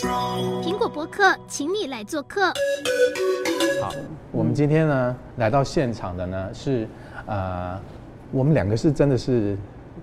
苹果博客，请你来做客。好，我们今天呢来到现场的呢是呃，我们两个是真的是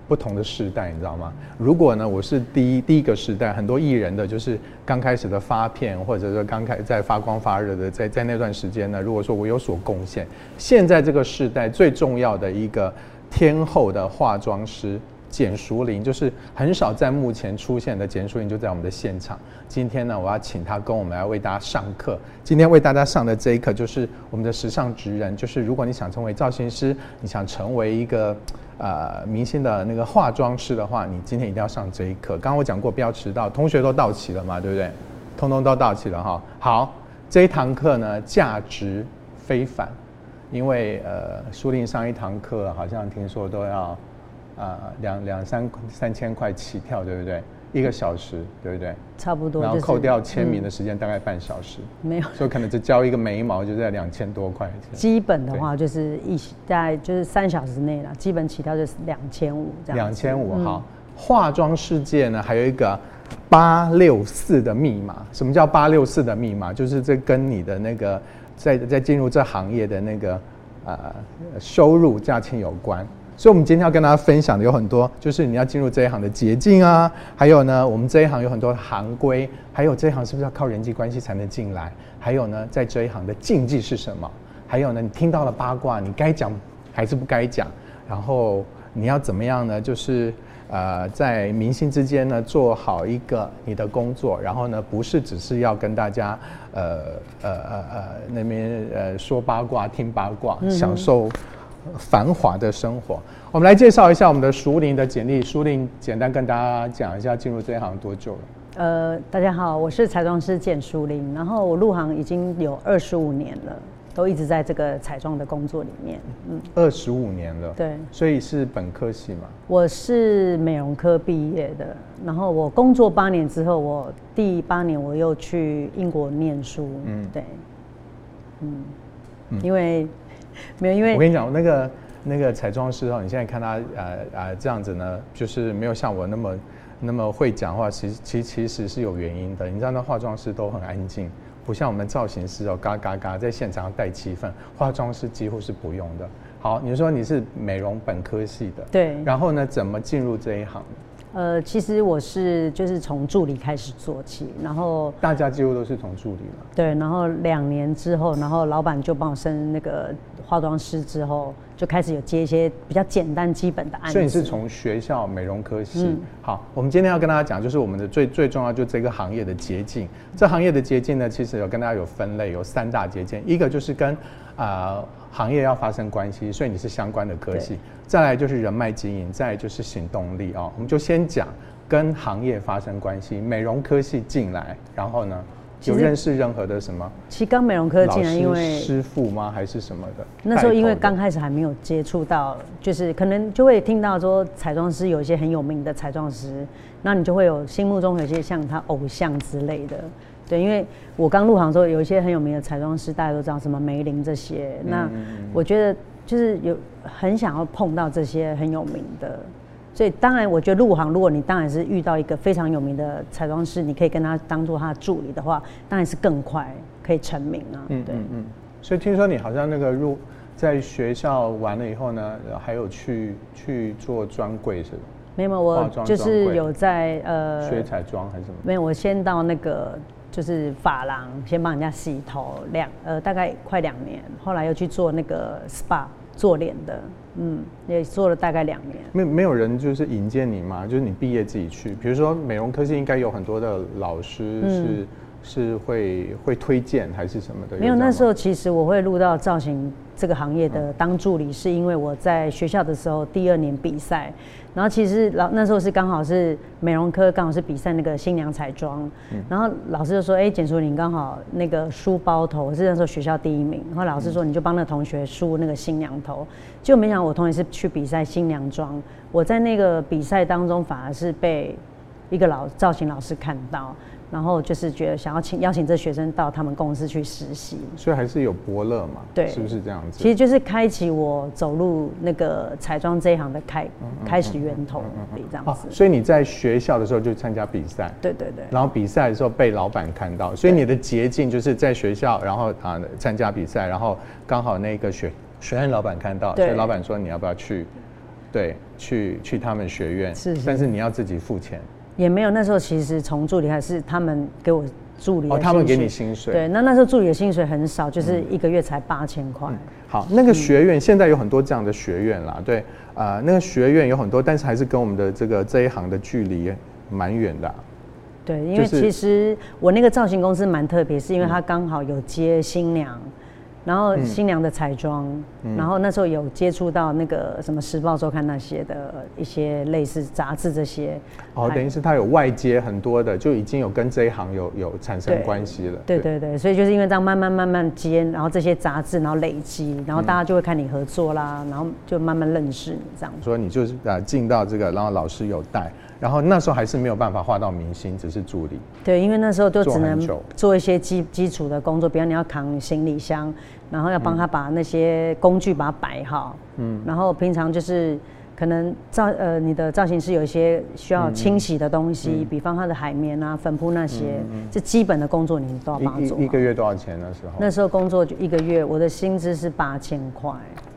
不同的世代，你知道吗？如果呢我是第一第一个时代，很多艺人的就是刚开始的发片，或者说刚开在发光发热的，在在那段时间呢，如果说我有所贡献，现在这个时代最重要的一个天后的化妆师。简淑玲就是很少在目前出现的简淑玲就在我们的现场。今天呢，我要请她跟我们来为大家上课。今天为大家上的这一课就是我们的时尚职人，就是如果你想成为造型师，你想成为一个呃明星的那个化妆师的话，你今天一定要上这一课。刚刚我讲过不要迟到，同学都到齐了嘛，对不对？通通都到齐了哈。好，这一堂课呢价值非凡，因为呃淑铃上一堂课好像听说都要。啊，两两三三千块起跳，对不对？一个小时，对不对？差不多。然后扣掉签名的时间，大概半小时。没有。所以可能只交一个眉毛，就在两千多块。基本的话就是一在就是三小时内了，基本起跳就是两千五这样。两千五好。化妆世界呢，还有一个八六四的密码。什么叫八六四的密码？就是这跟你的那个在在进入这行业的那个呃收入价钱有关。所以，我们今天要跟大家分享的有很多，就是你要进入这一行的捷径啊，还有呢，我们这一行有很多行规，还有这一行是不是要靠人际关系才能进来？还有呢，在这一行的禁忌是什么？还有呢，你听到了八卦，你该讲还是不该讲？然后你要怎么样呢？就是呃，在明星之间呢，做好一个你的工作，然后呢，不是只是要跟大家呃呃呃呃那边呃说八卦、听八卦、嗯、享受。繁华的生活，我们来介绍一下我们的熟龄的简历。熟龄简单跟大家讲一下，进入这一行多久了？呃，大家好，我是彩妆师简淑玲，然后我入行已经有二十五年了，都一直在这个彩妆的工作里面。嗯，二十五年了。对，所以是本科系嘛？我是美容科毕业的，然后我工作八年之后，我第八年我又去英国念书。嗯，对，嗯，嗯因为。没有，因为我跟你讲，那个那个彩妆师哦，你现在看他呃呃这样子呢，就是没有像我那么那么会讲话，其实其其实是有原因的。你知道那化妆师都很安静，不像我们造型师哦，嘎嘎嘎在现场带气氛，化妆师几乎是不用的。好，你说你是美容本科系的，对，然后呢，怎么进入这一行？呃，其实我是就是从助理开始做起，然后大家几乎都是从助理嘛。对，然后两年之后，然后老板就帮我升那个化妆师之后，就开始有接一些比较简单基本的案子。所以你是从学校美容科系。嗯、好，我们今天要跟大家讲，就是我们的最最重要，就这个行业的捷径。这行业的捷径呢，其实有跟大家有分类，有三大捷径，一个就是跟啊。呃行业要发生关系，所以你是相关的科系。再来就是人脉经营，再来就是行动力啊、哦。我们就先讲跟行业发生关系。美容科系进来，然后呢，有认识任何的什么？其实刚美容科进来，因为师傅吗？还是什么的？那时候因为刚开始还没有接触到，就是可能就会听到说彩妆师有一些很有名的彩妆师，那你就会有心目中有些像他偶像之类的。对，因为我刚入行的时候，有一些很有名的彩妆师，大家都知道什么梅林这些。那我觉得就是有很想要碰到这些很有名的，所以当然我觉得入行，如果你当然是遇到一个非常有名的彩妆师，你可以跟他当做他的助理的话，当然是更快可以成名啊。对，嗯嗯。所以听说你好像那个入在学校完了以后呢，还有去去做专柜是吧？没有，我就是有在呃学彩妆还是什么？没有，我先到那个。就是发廊，先帮人家洗头两呃大概快两年，后来又去做那个 SPA 做脸的，嗯，也做了大概两年。没没有人就是引荐你吗？就是你毕业自己去，比如说美容科技应该有很多的老师是、嗯、是会会推荐还是什么的？没有，那时候其实我会入到造型这个行业的当助理，嗯、是因为我在学校的时候第二年比赛。然后其实老那时候是刚好是美容科，刚好是比赛那个新娘彩妆。嗯、然后老师就说：“哎，简淑玲刚好那个梳包头，我是那时候学校第一名。”然后老师说：“你就帮那同学梳那个新娘头。”就没想到我同学是去比赛新娘妆。我在那个比赛当中反而是被一个老造型老师看到。然后就是觉得想要请邀请这学生到他们公司去实习，所以还是有伯乐嘛，对，是不是这样子？其实就是开启我走入那个彩妆这一行的开、嗯、开始源头，这样子、哦。所以你在学校的时候就参加比赛，对对对。然后比赛的时候被老板看到，所以你的捷径就是在学校，然后啊参加比赛，然后刚好那个学学院老板看到，所以老板说你要不要去？对，去去他们学院，是，是，但是你要自己付钱。也没有，那时候其实从助理还是他们给我助理。哦，他们给你薪水。对，那那时候助理的薪水很少，就是一个月才八千块。好，那个学院、嗯、现在有很多这样的学院啦，对，啊、呃，那个学院有很多，但是还是跟我们的这个这一行的距离蛮远的、啊。对，因为其实我那个造型公司蛮特别，是因为他刚好有接新娘。然后新娘的彩妆，嗯、然后那时候有接触到那个什么《时报周刊》那些的一些类似杂志这些。哦，等于是他有外接很多的，就已经有跟这一行有有产生关系了。对对对，所以就是因为这样慢慢慢慢接，然后这些杂志，然后累积，然后大家就会看你合作啦，然后就慢慢认识你这样。说你就是呃进到这个，然后老师有带。然后那时候还是没有办法画到明星，只是助理。对，因为那时候就只能做一些基基础的工作，比方你要扛行李箱，然后要帮他把那些工具把它摆好。嗯。然后平常就是可能造呃你的造型师有一些需要清洗的东西，嗯、比方他的海绵啊、粉扑那些，这、嗯、基本的工作你都要帮他做。一一个月多少钱那时候？那时候工作就一个月，我的薪资是八千块。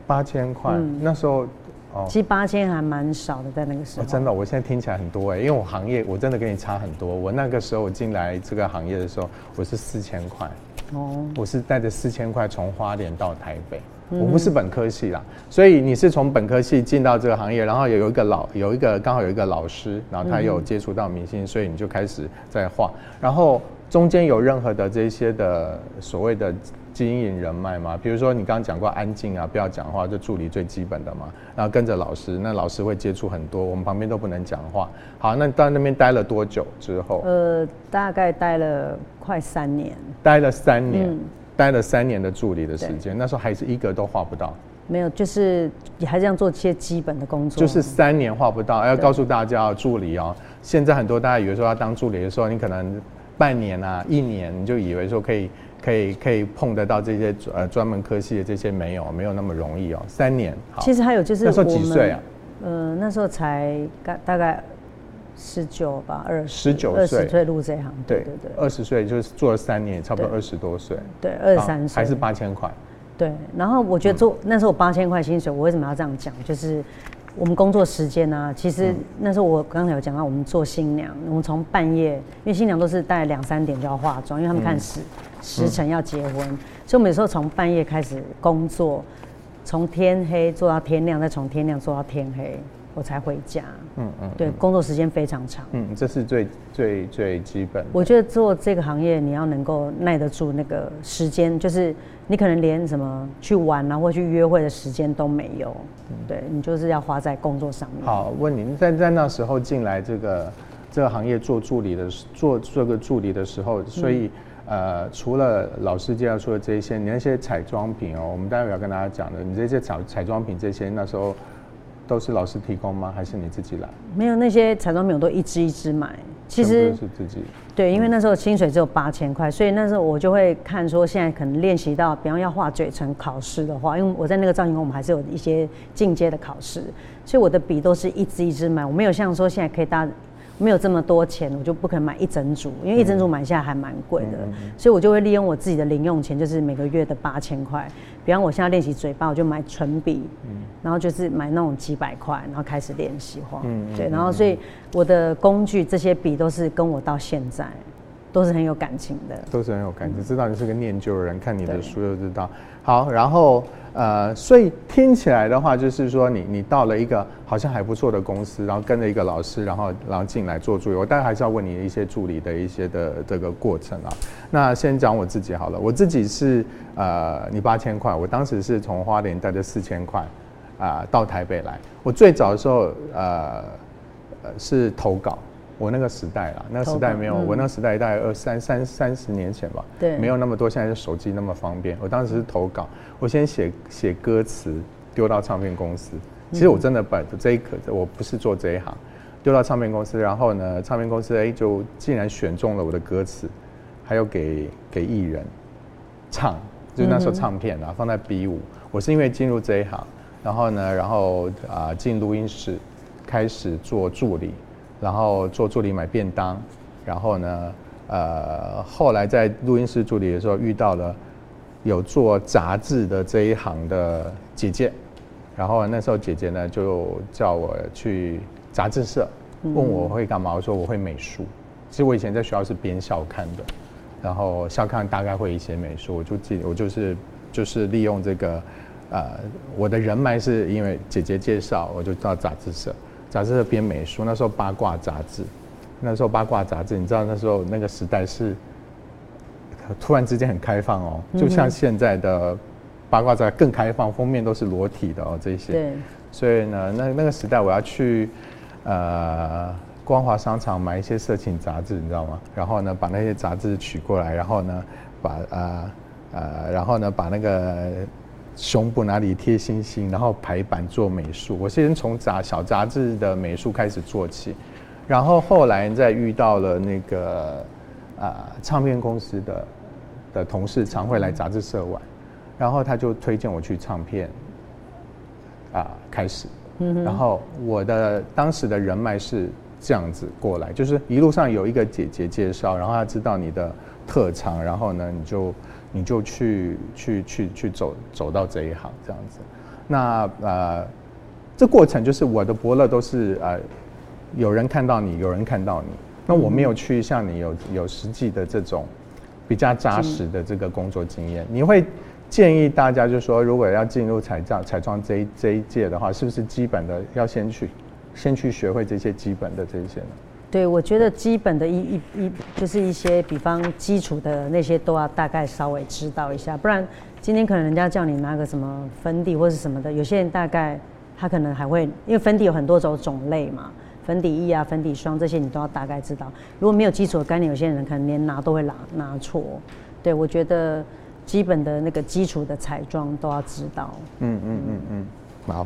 八千块，嗯、那时候。哦其实八千还蛮少的，在那个时候。哦，真的，我现在听起来很多哎，因为我行业我真的跟你差很多。我那个时候我进来这个行业的时候，我是四千块。哦。我是带着四千块从花莲到台北，嗯，我不是本科系啦，所以你是从本科系进到这个行业，然后有一个老有一个刚好有一个老师，然后他有接触到明星，所以你就开始在画，然后中间有任何的这些的所谓的。经营人脉嘛，比如说你刚刚讲过安静啊，不要讲话，就助理最基本的嘛。然后跟着老师，那老师会接触很多，我们旁边都不能讲话。好，那到那边待了多久之后？呃，大概待了快三年。待了三年，嗯、待了三年的助理的时间，那时候还是一个都画不到。没有，就是你还是要做一些基本的工作。就是三年画不到，要告诉大家，助理哦，现在很多大家以为说要当助理的时候，你可能半年啊、一年，你就以为说可以。可以可以碰得到这些呃专门科系的这些没有没有那么容易哦，三年。好，其实还有就是那时候几岁啊？呃，那时候才大大概十九吧，二十。十九岁。二十岁入这行。对对对。二十岁就是做了三年，差不多二十多岁。对，二十三岁。还是八千块。对，然后我觉得做、嗯、那时候我八千块薪水，我为什么要这样讲？就是。我们工作时间呢、啊？其实那时候我刚才有讲到，我们做新娘，我们从半夜，因为新娘都是大概两三点就要化妆，因为他们看时、嗯、时辰要结婚，所以我们有时候从半夜开始工作，从天黑做到天亮，再从天亮做到天黑，我才回家。嗯嗯，对，工作时间非常长。嗯，这是最最最基本。我觉得做这个行业，你要能够耐得住那个时间，就是。你可能连什么去玩啊，或去约会的时间都没有，嗯、对，你就是要花在工作上面。好，问你，在在那时候进来这个这个行业做助理的做这个助理的时候，所以、嗯、呃，除了老师介绍说的这些，你那些彩妆品哦，我们待会要跟大家讲的，你这些彩彩妆品这些那时候。都是老师提供吗？还是你自己来？没有，那些彩妆品我都一支一支买。其实是自己。对，因为那时候薪水只有八千块，所以那时候我就会看说，现在可能练习到，比方要画嘴唇考试的话，因为我在那个造型工，我们还是有一些进阶的考试，所以我的笔都是一支一支买。我没有像说现在可以大，没有这么多钱，我就不可能买一整组，因为一整组买下来还蛮贵的，所以我就会利用我自己的零用钱，就是每个月的八千块。比方我现在练习嘴巴，我就买唇笔，然后就是买那种几百块，然后开始练习画。对，然后所以我的工具这些笔都是跟我到现在都是很有感情的，都是很有感情。知道你是个念旧人，看你的书就知道。好，然后。呃，所以听起来的话，就是说你你到了一个好像还不错的公司，然后跟着一个老师，然后然后进来做助理。我当然还是要问你一些助理的一些的这个过程啊。那先讲我自己好了，我自己是呃，你八千块，我当时是从花莲带着四千块啊到台北来。我最早的时候呃呃是投稿。我那个时代啦，那个时代没有，嗯、我那个时代大概二三三三十年前吧，对，没有那么多现在的手机那么方便。我当时是投稿，我先写写歌词，丢到唱片公司。其实我真的本这一刻，我不是做这一行，丢到唱片公司，然后呢，唱片公司哎就竟然选中了我的歌词，还有给给艺人唱，就那时候唱片啊、嗯、放在 B 五，我是因为进入这一行，然后呢，然后啊进录音室开始做助理，然后做助理买便当，然后呢，呃，后来在录音室助理的时候遇到了有做杂志的这一行的姐姐。然后那时候姐姐呢就叫我去杂志社，问我会干嘛？我说我会美术。其实我以前在学校是编校刊的，然后校刊大概会一些美术，我就记我就是就是利用这个，呃，我的人脉是因为姐姐介绍，我就到杂志社，杂志社编美术。那时候八卦杂志，那时候八卦杂志，你知道那时候那个时代是突然之间很开放哦，就像现在的。八卦杂志更开放，封面都是裸体的哦，这些。对。所以呢，那那个时代我要去，呃，光华商场买一些色情杂志，你知道吗？然后呢，把那些杂志取过来，然后呢，把呃呃，然后呢，把那个胸部哪里贴星星，然后排版做美术。我先从杂小杂志的美术开始做起，然后后来再遇到了那个啊、呃，唱片公司的的同事常会来杂志社玩。然后他就推荐我去唱片，啊，开始，然后我的当时的人脉是这样子过来，就是一路上有一个姐姐介绍，然后她知道你的特长，然后呢，你就你就去去去去走走到这一行这样子。那呃，这过程就是我的伯乐都是呃，有人看到你，有人看到你。那我没有去像你有有实际的这种比较扎实的这个工作经验，你会。建议大家就是说，如果要进入彩妆彩妆这一这一届的话，是不是基本的要先去，先去学会这些基本的这些呢？对，我觉得基本的一一一就是一些，比方基础的那些都要大概稍微知道一下，不然今天可能人家叫你拿个什么粉底或是什么的，有些人大概他可能还会，因为粉底有很多种种类嘛，粉底液啊、粉底霜这些你都要大概知道。如果没有基础的概念，有些人可能连拿都会拿拿错。对，我觉得。基本的那个基础的彩妆都要知道。嗯嗯嗯嗯，好。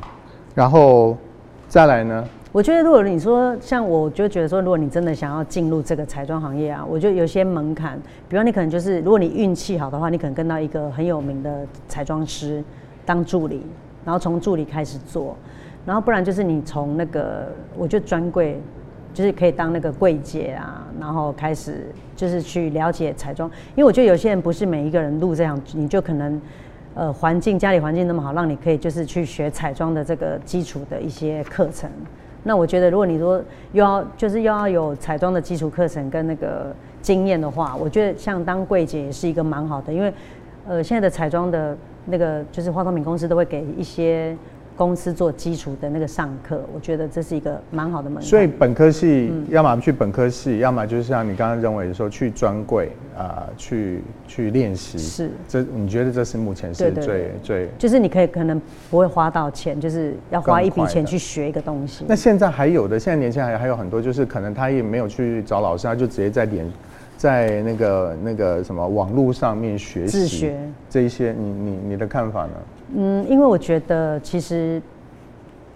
然后再来呢？我觉得如果你说像我，就觉得说，如果你真的想要进入这个彩妆行业啊，我觉得有些门槛。比方你可能就是，如果你运气好的话，你可能跟到一个很有名的彩妆师当助理，然后从助理开始做，然后不然就是你从那个，我觉得专柜。就是可以当那个柜姐啊，然后开始就是去了解彩妆，因为我觉得有些人不是每一个人入这样，你就可能，呃，环境家里环境那么好，让你可以就是去学彩妆的这个基础的一些课程。那我觉得如果你说又要就是又要有彩妆的基础课程跟那个经验的话，我觉得像当柜姐也是一个蛮好的，因为呃现在的彩妆的那个就是化妆品公司都会给一些。公司做基础的那个上课，我觉得这是一个蛮好的门槛。所以本科系，要么去本科系，嗯、要么就是像你刚刚认为说去专柜啊，去去练习。是，这你觉得这是目前是最最就是你可以可能不会花到钱，就是要花一笔钱去学一个东西。那现在还有的，现在年轻人还还有很多，就是可能他也没有去找老师，他就直接在点在那个那个什么网络上面学习自学这一些，你你你的看法呢？嗯，因为我觉得其实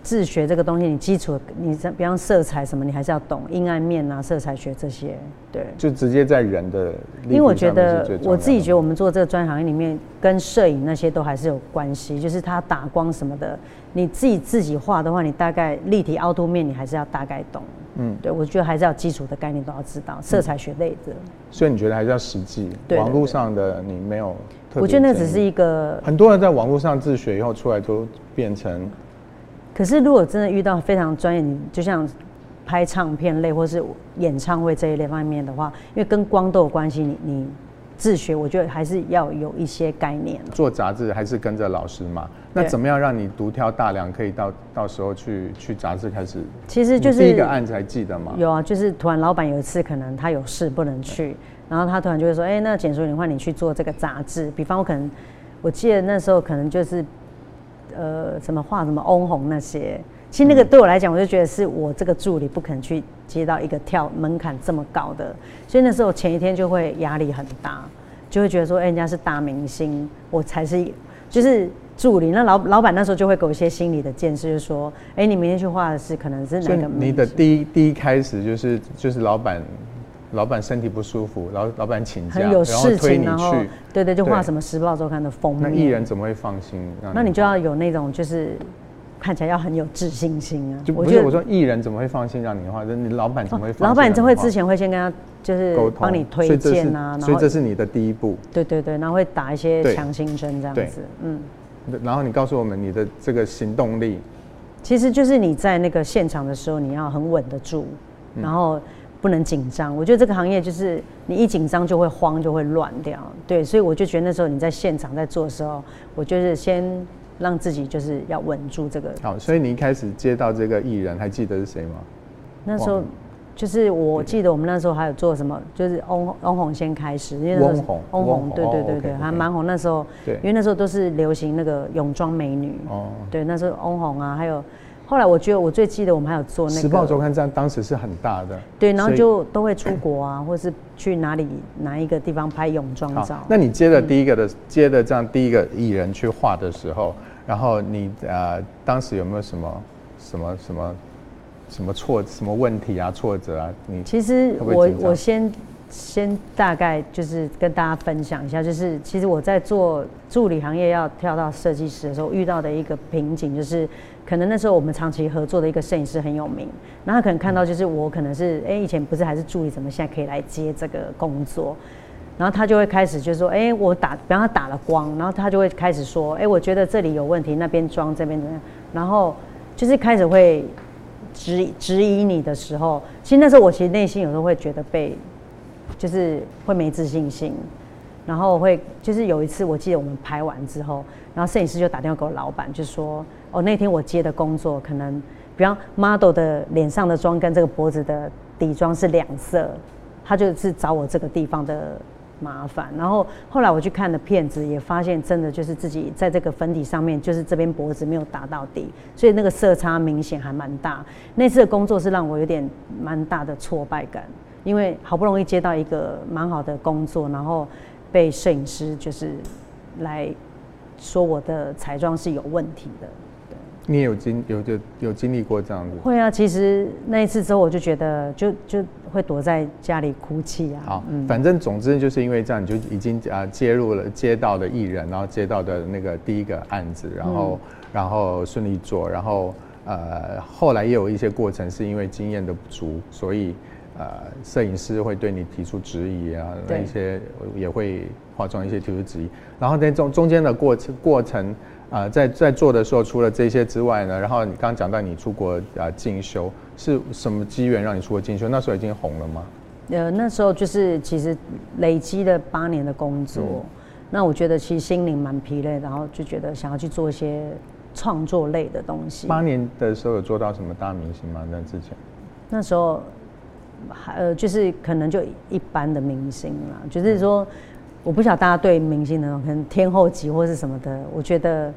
自学这个东西，你基础，你像比方色彩什么，你还是要懂阴暗面啊、色彩学这些，对。就直接在人的。因为我觉得我自己觉得，我们做这个专业行业里面，跟摄影那些都还是有关系。就是它打光什么的，你自己自己画的话，你大概立体凹凸面，你还是要大概懂。嗯，对，我觉得还是要基础的概念都要知道，色彩学类的。嗯、所以你觉得还是要实际？对，网络上的你没有。我觉得那只是一个很多人在网络上自学以后出来都变成。可是如果真的遇到非常专业，你就像拍唱片类或是演唱会这一类方面的话，因为跟光都有关系，你你自学，我觉得还是要有一些概念。做杂志还是跟着老师嘛？那怎么样让你独挑大梁，可以到到时候去去杂志开始？其实就是第一个案子还记得吗？有啊，就是突然老板有一次可能他有事不能去。然后他突然就会说：“哎、那简淑玲，换你去做这个杂志。比方我可能，我记得那时候可能就是，呃，什么画什么翁虹那些。其实那个对我来讲，我就觉得是我这个助理不可能去接到一个跳门槛这么高的。所以那时候前一天就会压力很大，就会觉得说，哎、人家是大明星，我才是，就是。”助理，那老老板那时候就会给我一些心理的建设，就是说，哎，你明天去画的是可能是哪个？你的第一第一开始就是就是老板，老板身体不舒服，老老板请假，有事情，然后推你去，对对，就画什么《时报周刊》的封面。那艺人怎么会放心？那你就要有那种就是。看起来要很有自信心啊！就不是我说艺人怎么会放心让你画？你老板怎么会放心？老板就会之前会先跟他就是帮你推荐啊，所以这是你的第一步。对对对，然后会打一些强心针这样子，嗯。然后你告诉我们你的这个行动力，其实就是你在那个现场的时候，你要很稳得住，然后不能紧张。我觉得这个行业就是你一紧张就会慌，就会乱掉。对，所以我就觉得那时候你在现场在做的时候，我就是先。让自己就是要稳住这个。好，所以你一开始接到这个艺人，还记得是谁吗？那时候就是我记得我们那时候还有做什么，就是翁翁虹先开始，因为翁虹，对对对对，还蛮红。那时候，对，因为那时候都是流行那个泳装美女。哦。对，那时候翁虹啊，还有后来我觉得我最记得我们还有做那个。时报周刊这样当时是很大的。对，然后就都会出国啊，或是去哪里哪一个地方拍泳装照。那你接的第一个的接的这样第一个艺人去画的时候。然后你呃，当时有没有什么什么什么什么挫什么问题啊挫折啊？你其实我我先先大概就是跟大家分享一下，就是其实我在做助理行业要跳到设计师的时候遇到的一个瓶颈，就是可能那时候我们长期合作的一个摄影师很有名，然后可能看到就是我可能是哎以前不是还是助理，怎么现在可以来接这个工作？然后他就会开始就说：“哎，我打，比方他打了光，然后他就会开始说：‘哎，我觉得这里有问题，那边装，这边怎么样？’然后就是开始会质质疑你的时候，其实那时候我其实内心有时候会觉得被，就是会没自信心。然后会就是有一次，我记得我们拍完之后，然后摄影师就打电话给我老板，就说：‘哦，那天我接的工作可能，比方 model 的脸上的妆跟这个脖子的底妆是两色，他就是找我这个地方的。’麻烦，然后后来我去看了片子，也发现真的就是自己在这个粉底上面，就是这边脖子没有打到底，所以那个色差明显还蛮大。那次的工作是让我有点蛮大的挫败感，因为好不容易接到一个蛮好的工作，然后被摄影师就是来说我的彩妆是有问题的。你也有经有就有经历过这样子？会啊，其实那一次之后，我就觉得就就会躲在家里哭泣啊。好，嗯，反正总之就是因为这样，你就已经啊接入了接到的艺人，然后接到的那个第一个案子，然后、嗯、然后顺利做，然后呃后来也有一些过程是因为经验的不足，所以呃摄影师会对你提出质疑啊，那一些也会化妆一些提出质疑，然后在中中间的过程过程。啊、呃，在在做的时候，除了这些之外呢，然后你刚刚讲到你出国啊进修，是什么机缘让你出国进修？那时候已经红了吗？呃，那时候就是其实累积了八年的工作，嗯、那我觉得其实心灵蛮疲累，然后就觉得想要去做一些创作类的东西。八年的时候有做到什么大明星吗？那之前？那时候还呃，就是可能就一般的明星啦，就是说。嗯我不晓得大家对明星那种可能天后级或是什么的，我觉得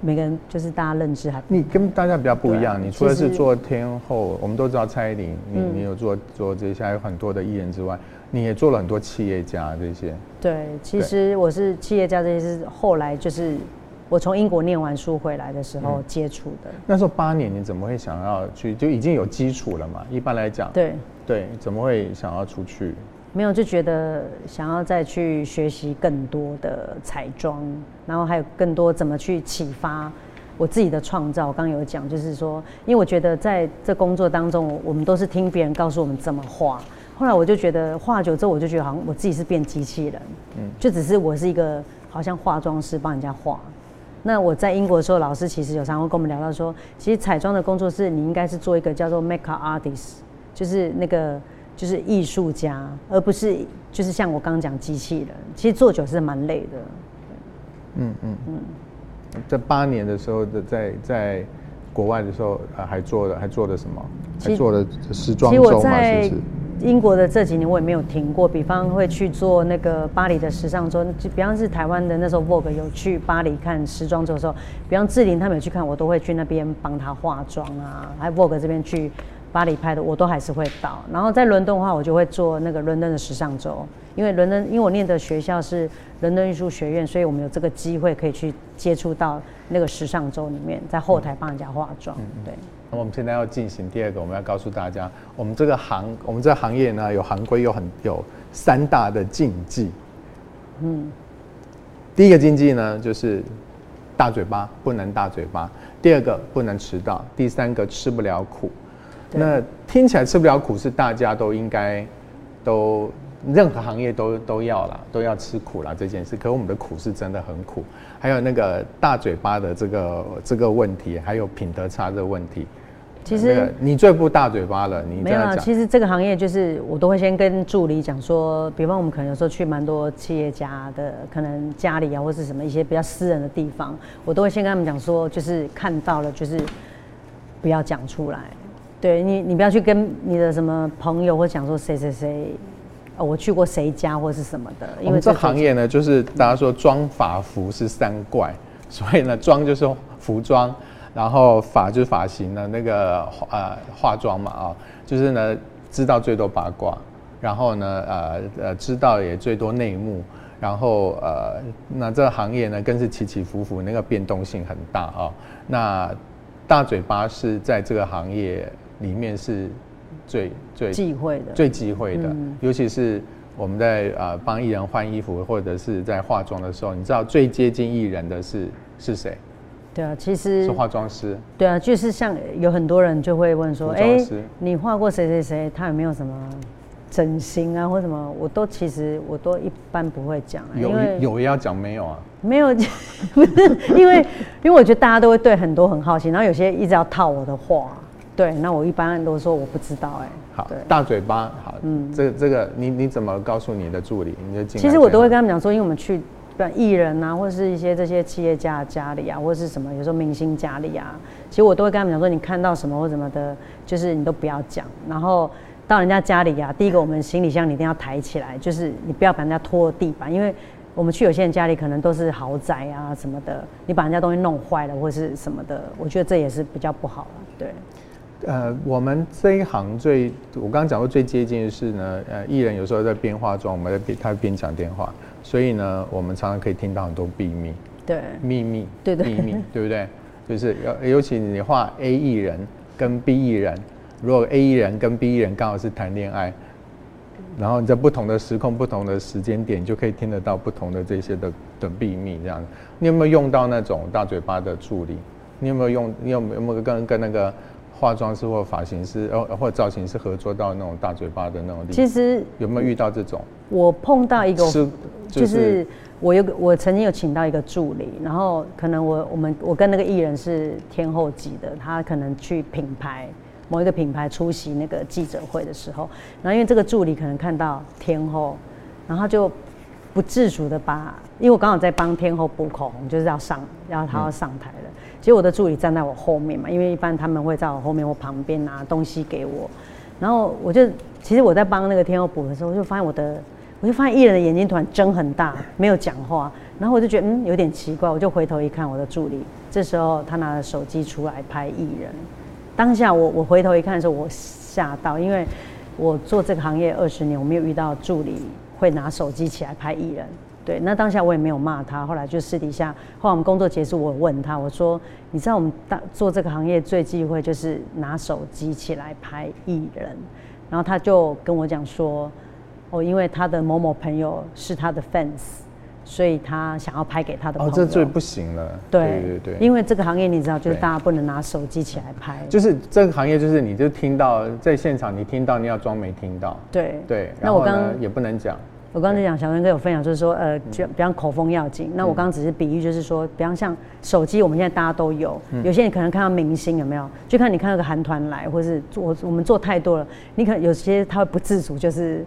每个人就是大家认知还你跟大家比较不一样。啊、你除了是做天后，我们都知道蔡依林，你、嗯、你有做做这些还有很多的艺人之外，你也做了很多企业家这些。对，其实我是企业家这些是后来就是我从英国念完书回来的时候接触的、嗯。那时候八年，你怎么会想要去？就已经有基础了嘛？一般来讲，对对，怎么会想要出去？没有，就觉得想要再去学习更多的彩妆，然后还有更多怎么去启发我自己的创造。我刚刚有讲，就是说，因为我觉得在这工作当中，我们都是听别人告诉我们怎么画。后来我就觉得画久之后，我就觉得好像我自己是变机器人，嗯，就只是我是一个好像化妆师帮人家画。那我在英国的时候，老师其实有常会跟我们聊到说，其实彩妆的工作室你应该是做一个叫做 makeup artist，就是那个。就是艺术家，而不是就是像我刚刚讲机器人。其实做久是蛮累的。嗯嗯嗯。这八年的时候的在在国外的时候，呃，还做了还做了什么？还做了时装周吗？其实我在英国的这几年我也没有停过。比方会去做那个巴黎的时尚周，就比方是台湾的那时候 Vogue 有去巴黎看时装周的时候，比方志玲他们有去看，我都会去那边帮他化妆啊，还 Vogue 这边去。巴黎拍的，我都还是会到。然后在伦敦的话，我就会做那个伦敦的时尚周，因为伦敦，因为我念的学校是伦敦艺术学院，所以我们有这个机会可以去接触到那个时尚周里面，在后台帮人家化妆。嗯、对。那我们现在要进行第二个，我们要告诉大家，我们这个行，我们这个行业呢，有行规，有很有三大的禁忌。嗯。第一个禁忌呢，就是大嘴巴，不能大嘴巴。第二个不能迟到，第三个吃不了苦。那听起来吃不了苦是大家都应该都任何行业都都要啦，都要吃苦啦这件事。可我们的苦是真的很苦。还有那个大嘴巴的这个这个问题，还有品德差的问题。其实、那个、你最不大嘴巴了，你没有啊。其实这个行业就是我都会先跟助理讲说，比方我们可能有时候去蛮多企业家的，可能家里啊或是什么一些比较私人的地方，我都会先跟他们讲说，就是看到了就是不要讲出来。对你，你不要去跟你的什么朋友或讲说谁谁谁，哦，我去过谁家或是什么的。因为这，这行业呢，就是大家说妆发服是三怪，所以呢，妆就是服装。然后发就是发型的那个呃化妆嘛啊，就是呢知道最多八卦，然后呢呃呃知道也最多内幕，然后呃那这个行业呢更是起起伏伏，那个变动性很大啊。那大嘴巴是在这个行业里面是最最忌讳的，最忌讳的，嗯、尤其是我们在呃帮艺人换衣服或者是在化妆的时候，你知道最接近艺人的是是谁？对啊，其实是化妆师。对啊，就是像有很多人就会问说，哎，你画过谁谁谁？他有没有什么整形啊，或什么？我都其实我都一般不会讲。有有也要讲没有啊？没有，不是因为因为我觉得大家都会对很多很好奇，然后有些一直要套我的话，对，那我一般都说我不知道。哎，好，大嘴巴，好，嗯，这个这个你你怎么告诉你的助理？你就其实我都会跟他们讲说，因为我们去。艺人啊，或者是一些这些企业家家里啊，或者是什么，有时候明星家里啊，其实我都会跟他们讲说，你看到什么或什么的，就是你都不要讲。然后到人家家里啊，第一个我们行李箱你一定要抬起来，就是你不要把人家拖地板，因为我们去有些人家里可能都是豪宅啊什么的，你把人家东西弄坏了或是什么的，我觉得这也是比较不好了。对，呃，我们这一行最，我刚刚讲过最接近的是呢，呃，艺人有时候在边化妆，我们在边他边讲电话。所以呢，我们常常可以听到很多秘密，对，秘密，对对，秘密，对不对？就是尤尤其你画 A 艺人跟 B 艺人，如果 A 艺人跟 B 艺人刚好是谈恋爱，然后你在不同的时空、不同的时间点，就可以听得到不同的这些的的秘密。这样，你有没有用到那种大嘴巴的助理？你有没有用？你有没有跟跟那个？化妆师或发型师，呃，或者造型师合作到那种大嘴巴的那种地方，其实有没有遇到这种？我碰到一个，是就是、就是、我有个，我曾经有请到一个助理，然后可能我我们我跟那个艺人是天后级的，他可能去品牌某一个品牌出席那个记者会的时候，然后因为这个助理可能看到天后，然后就不自主的把，因为我刚好在帮天后补口红，就是要上，要他要上台了。嗯其实我的助理站在我后面嘛，因为一般他们会在我后面或旁边拿东西给我，然后我就其实我在帮那个天后补的时候，我就发现我的，我就发现艺人的眼睛突然睁很大，没有讲话，然后我就觉得嗯有点奇怪，我就回头一看我的助理，这时候他拿着手机出来拍艺人，当下我我回头一看的时候，我吓到，因为我做这个行业二十年，我没有遇到助理会拿手机起来拍艺人。对，那当下我也没有骂他，后来就私底下，后来我们工作结束，我问他，我说，你知道我们当做这个行业最忌讳就是拿手机起来拍艺人，然后他就跟我讲说，哦，因为他的某某朋友是他的 fans，所以他想要拍给他的朋友。哦，这最不行了。对对对，对，因为这个行业你知道，就是大家不能拿手机起来拍。就是这个行业，就是你就听到在现场，你听到你要装没听到。对对，然后呢，那我刚刚也不能讲。我刚才讲，小文哥有分享，就是说，呃，就比方口风要紧。那我刚刚只是比喻，就是说，比方像手机，我们现在大家都有，有些人可能看到明星有没有，就看你看到个韩团来，或是做我们做太多了，你可能有些他会不自主，就是。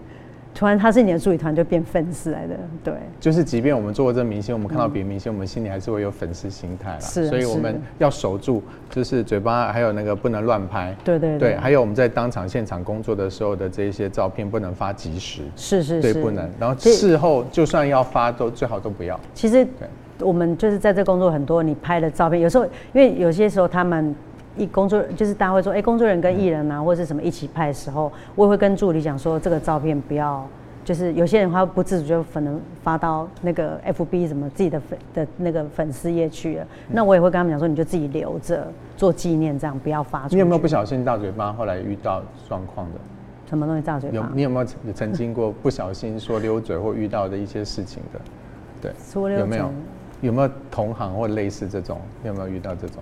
突然他是你的助理团就变粉丝来的，对。就是即便我们做过这明星，我们看到别的明星，嗯，我们心里还是会有粉丝心态啦。是。所以我们要守住，就是嘴巴还有那个不能乱拍。对对对，对。还有我们在当场现场工作的时候的这一些照片不能发即时。是是是。对，不能。然后事后就算要发，都最好都不要。其实，对。我们就是在这工作很多，你拍的照片，有时候因为有些时候他们。一工作就是大家会说，哎、欸，工作人员跟艺人啊，嗯、或者是什么一起拍的时候，我也会跟助理讲说，这个照片不要，就是有些人他不自主就可能发到那个 FB 什么自己的粉的那个粉丝页去了。嗯、那我也会跟他们讲说，你就自己留着做纪念，这样不要发出去。你有没有不小心大嘴巴，后来遇到状况的？什么东西大嘴巴？有你有没有曾经过不小心说溜嘴或遇到的一些事情的？对，说溜嘴有没有？有没有同行或类似这种？有没有遇到这种？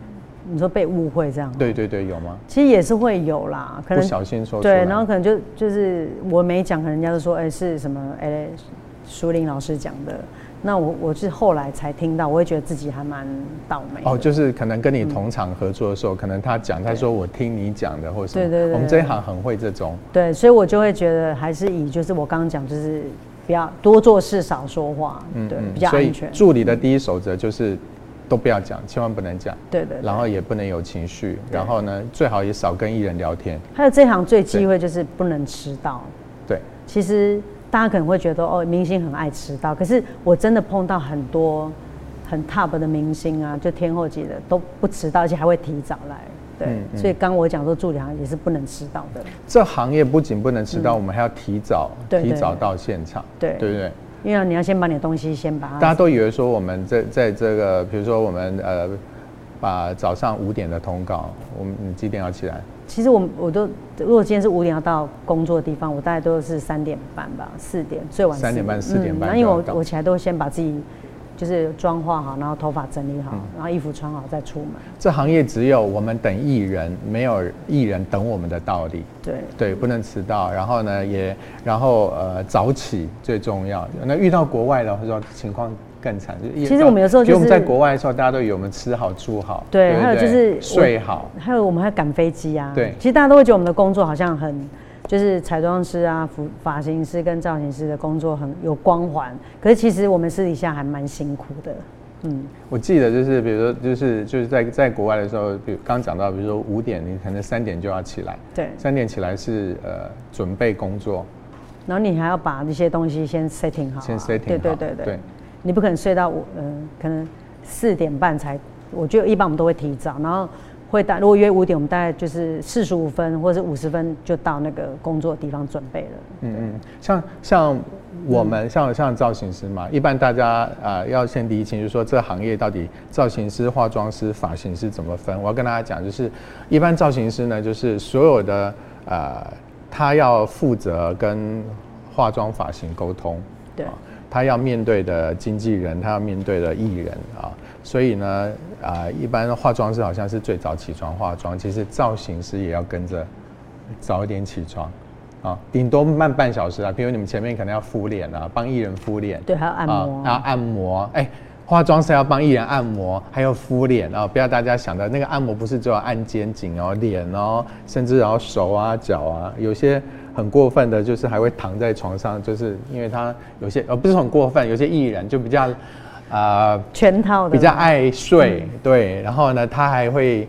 你说被误会这样？对对对，有吗？其实也是会有啦，可能不小心说对，然后可能就就是我没讲，可能人家就说哎、欸、是什么哎，淑玲老师讲的。那我我是后来才听到，我会觉得自己还蛮倒霉。哦，就是可能跟你同场合作的时候，嗯、可能他讲，他说我听你讲的，或者什么。对对对，对。我们这一行很会这种。对，所以我就会觉得还是以就是我刚刚讲，就是不要多做事少说话，嗯，对，比较安全。助理的第一守则就是。都不要讲，千万不能讲。对，对对。然后也不能有情绪，然后呢，最好也少跟艺人聊天。还有这行最忌讳就是不能迟到。对。其实大家可能会觉得哦，明星很爱迟到，可是我真的碰到很多很 top 的明星啊，就天后级的都不迟到，而且还会提早来。对。嗯嗯、所以刚我讲说助理行也是不能迟到的。这行业不仅不能迟到，嗯、我们还要提早，提早到现场。对。对不对？因为你要先把你的东西先把它。大家都以为说我们在在这个，比如说我们呃，把早上五点的通告，我们你几点要起来？其实我我都如果今天是五点要到工作的地方，我大概都是三点半吧，四点最晚。三点半四点半。那、嗯、因为我我起来都先把自己。就是妆化好，然后头发整理好，嗯、然后衣服穿好再出门。这行业只有我们等艺人，没有艺人等我们的道理。对对，不能迟到。然后呢，也然后呃早起最重要。那遇到国外的话，情况更惨。就其实我们有时候就是我们在国外的时候，大家都以为我们吃好住好。对，对对还有就是睡好，还有我们还要赶飞机啊。对，其实大家都会觉得我们的工作好像很。就是彩妆师啊，服发型师跟造型师的工作很有光环，可是其实我们私底下还蛮辛苦的。嗯，我记得就是，比如说，就是就是在在国外的时候，比如刚讲到，比如说五点，你可能三点就要起来。对。三点起来是呃准备工作，然后你还要把那些东西先 setting 好，啊。先 setting 好。对对对对。对你不可能睡到五嗯、呃，可能四点半才，我觉得一般我们都会提早，然后。会大，如果约五点，我们大概就是四十五分或者是五十分就到那个工作地方准备了。嗯嗯，像像我们、嗯、像像造型师嘛，一般大家啊、呃、要先理清，就是说这行业到底造型师、化妆师、发型师怎么分？我要跟大家讲，就是一般造型师呢，就是所有的呃，他要负责跟化妆、发型沟通。对。他要面对的经纪人，他要面对的艺人啊。所以呢，啊、呃，一般化妆师好像是最早起床化妆，其实造型师也要跟着早一点起床，啊，顶多慢半小时啊。比如你们前面可能要敷脸啊，帮艺人敷脸，对，还要按摩，还要按摩。哎，化妆师要帮艺人按摩，还有敷脸啊。不要大家想的那个按摩不是只有按肩颈哦，脸哦，甚至然后手啊、脚啊，有些很过分的，就是还会躺在床上，就是因为他有些呃不是很过分，有些艺人就比较。啊，呃、全套的，比较爱睡，嗯、对，然后呢，他还会，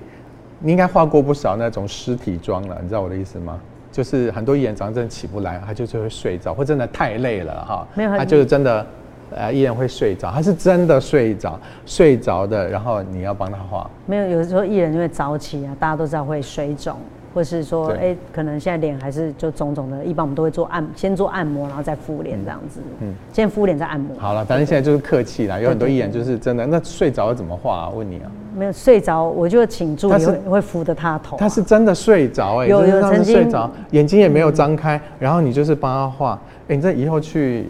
你应该画过不少那种尸体妆了，你知道我的意思吗？就是很多艺人早上真的起不来，他就是会睡着，或真的太累了哈，没有，他就是真的，呃，艺人会睡着，他是真的睡着，睡着的，然后你要帮他画，没有，有的时候艺人就会早起啊，大家都知道会水肿。或是说，哎、欸，可能现在脸还是就肿肿的，一般我们都会做按，先做按摩，然后再敷脸这样子。嗯，先敷脸再按摩。好了，反正现在就是客气啦，有很多艺人就是真的。那睡着要怎么画啊？问你啊。没有睡着，我就请助理会是会扶着他的头、啊。他是真的睡着哎、欸，有有曾经睡着，眼睛也没有张开，嗯、然后你就是帮他画。哎、欸，你这以后去，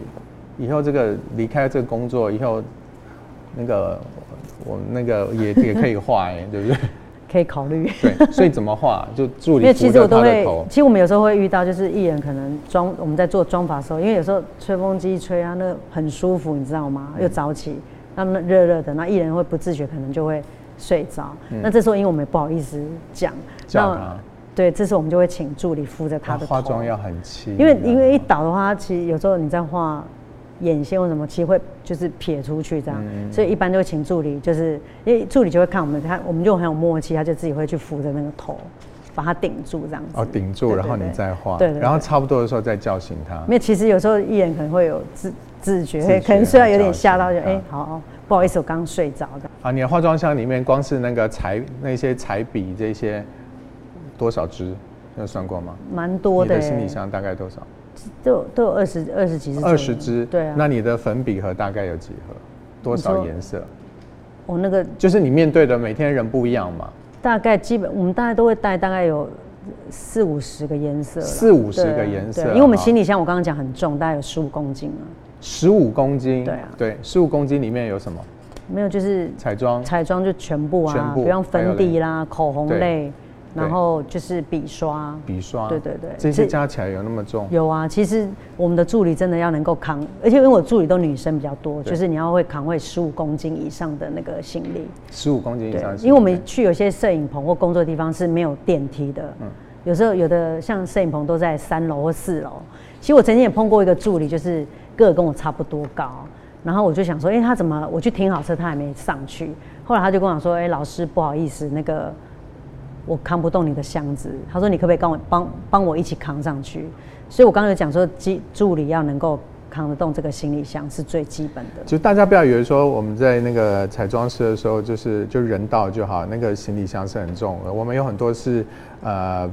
以后这个离开这个工作以后，那个我那个也也可以画哎、欸，对不对？可以考虑。对，所以怎么画 就助理。因为其实我都会，其实我们有时候会遇到，就是艺人可能妆，我们在做妆发的时候，因为有时候吹风机一吹啊，那很舒服，你知道吗？又早起，那么热热的，那艺人会不自觉可能就会睡着。嗯、那这时候因为我们也不好意思讲，叫他。对，这时候我们就会请助理扶着他的头。化妆要很轻。因为因为一倒的话，其实有时候你在画。眼线或什么，其实会就是撇出去这样，嗯、所以一般都会请助理，就是因为助理就会看我们，他我们就很有默契，他就自己会去扶着那个头，把它顶住这样子。哦，顶住，然后你再画。对，对，对，然后差不多的时候再叫醒他。因为其实有时候艺人可能会有自自觉，可能虽然有点吓到就，就、欸、哎，好，好，不好意思，我刚睡着的。啊，你的化妆箱里面光是那个彩那些彩笔这些多少支？有算过吗？蛮多的。你的行李箱大概多少？都都有二十二十几支。二十支。对啊。那你的粉笔盒大概有几盒？多少颜色？我那个就是你面对的每天人不一样嘛。大概基本我们大概都会带大概有四五十个颜色。四五十个颜色。因为我们行李箱我刚刚讲很重，大概有十五公斤啊。十五公斤。对啊。对，十五公斤里面有什么？没有，就是彩妆。彩妆就全部啊，全部，比方粉底啦、口红类。然后就是笔刷，笔刷，对对对，这些加起来有那么重？有啊，其实我们的助理真的要能够扛，而且因为我助理都女生比较多，就是你要会扛会十五公斤以上的那个行李。十五公斤以上，因为我们去有些摄影棚或工作地方是没有电梯的，嗯，有时候有的像摄影棚都在三楼或四楼。其实我曾经也碰过一个助理，就是个跟我差不多高，然后我就想说，哎，他怎么？我去停好车，他还没上去。后来他就跟我说，哎，老师不好意思，那个。我扛不动你的箱子，他说你可不可以跟我帮帮我一起扛上去？所以我刚才讲说，机助理要能够扛得动这个行李箱是最基本的。就大家不要以为说我们在那个彩妆师的时候，就是就人到就好，那个行李箱是很重的。我们有很多是呃。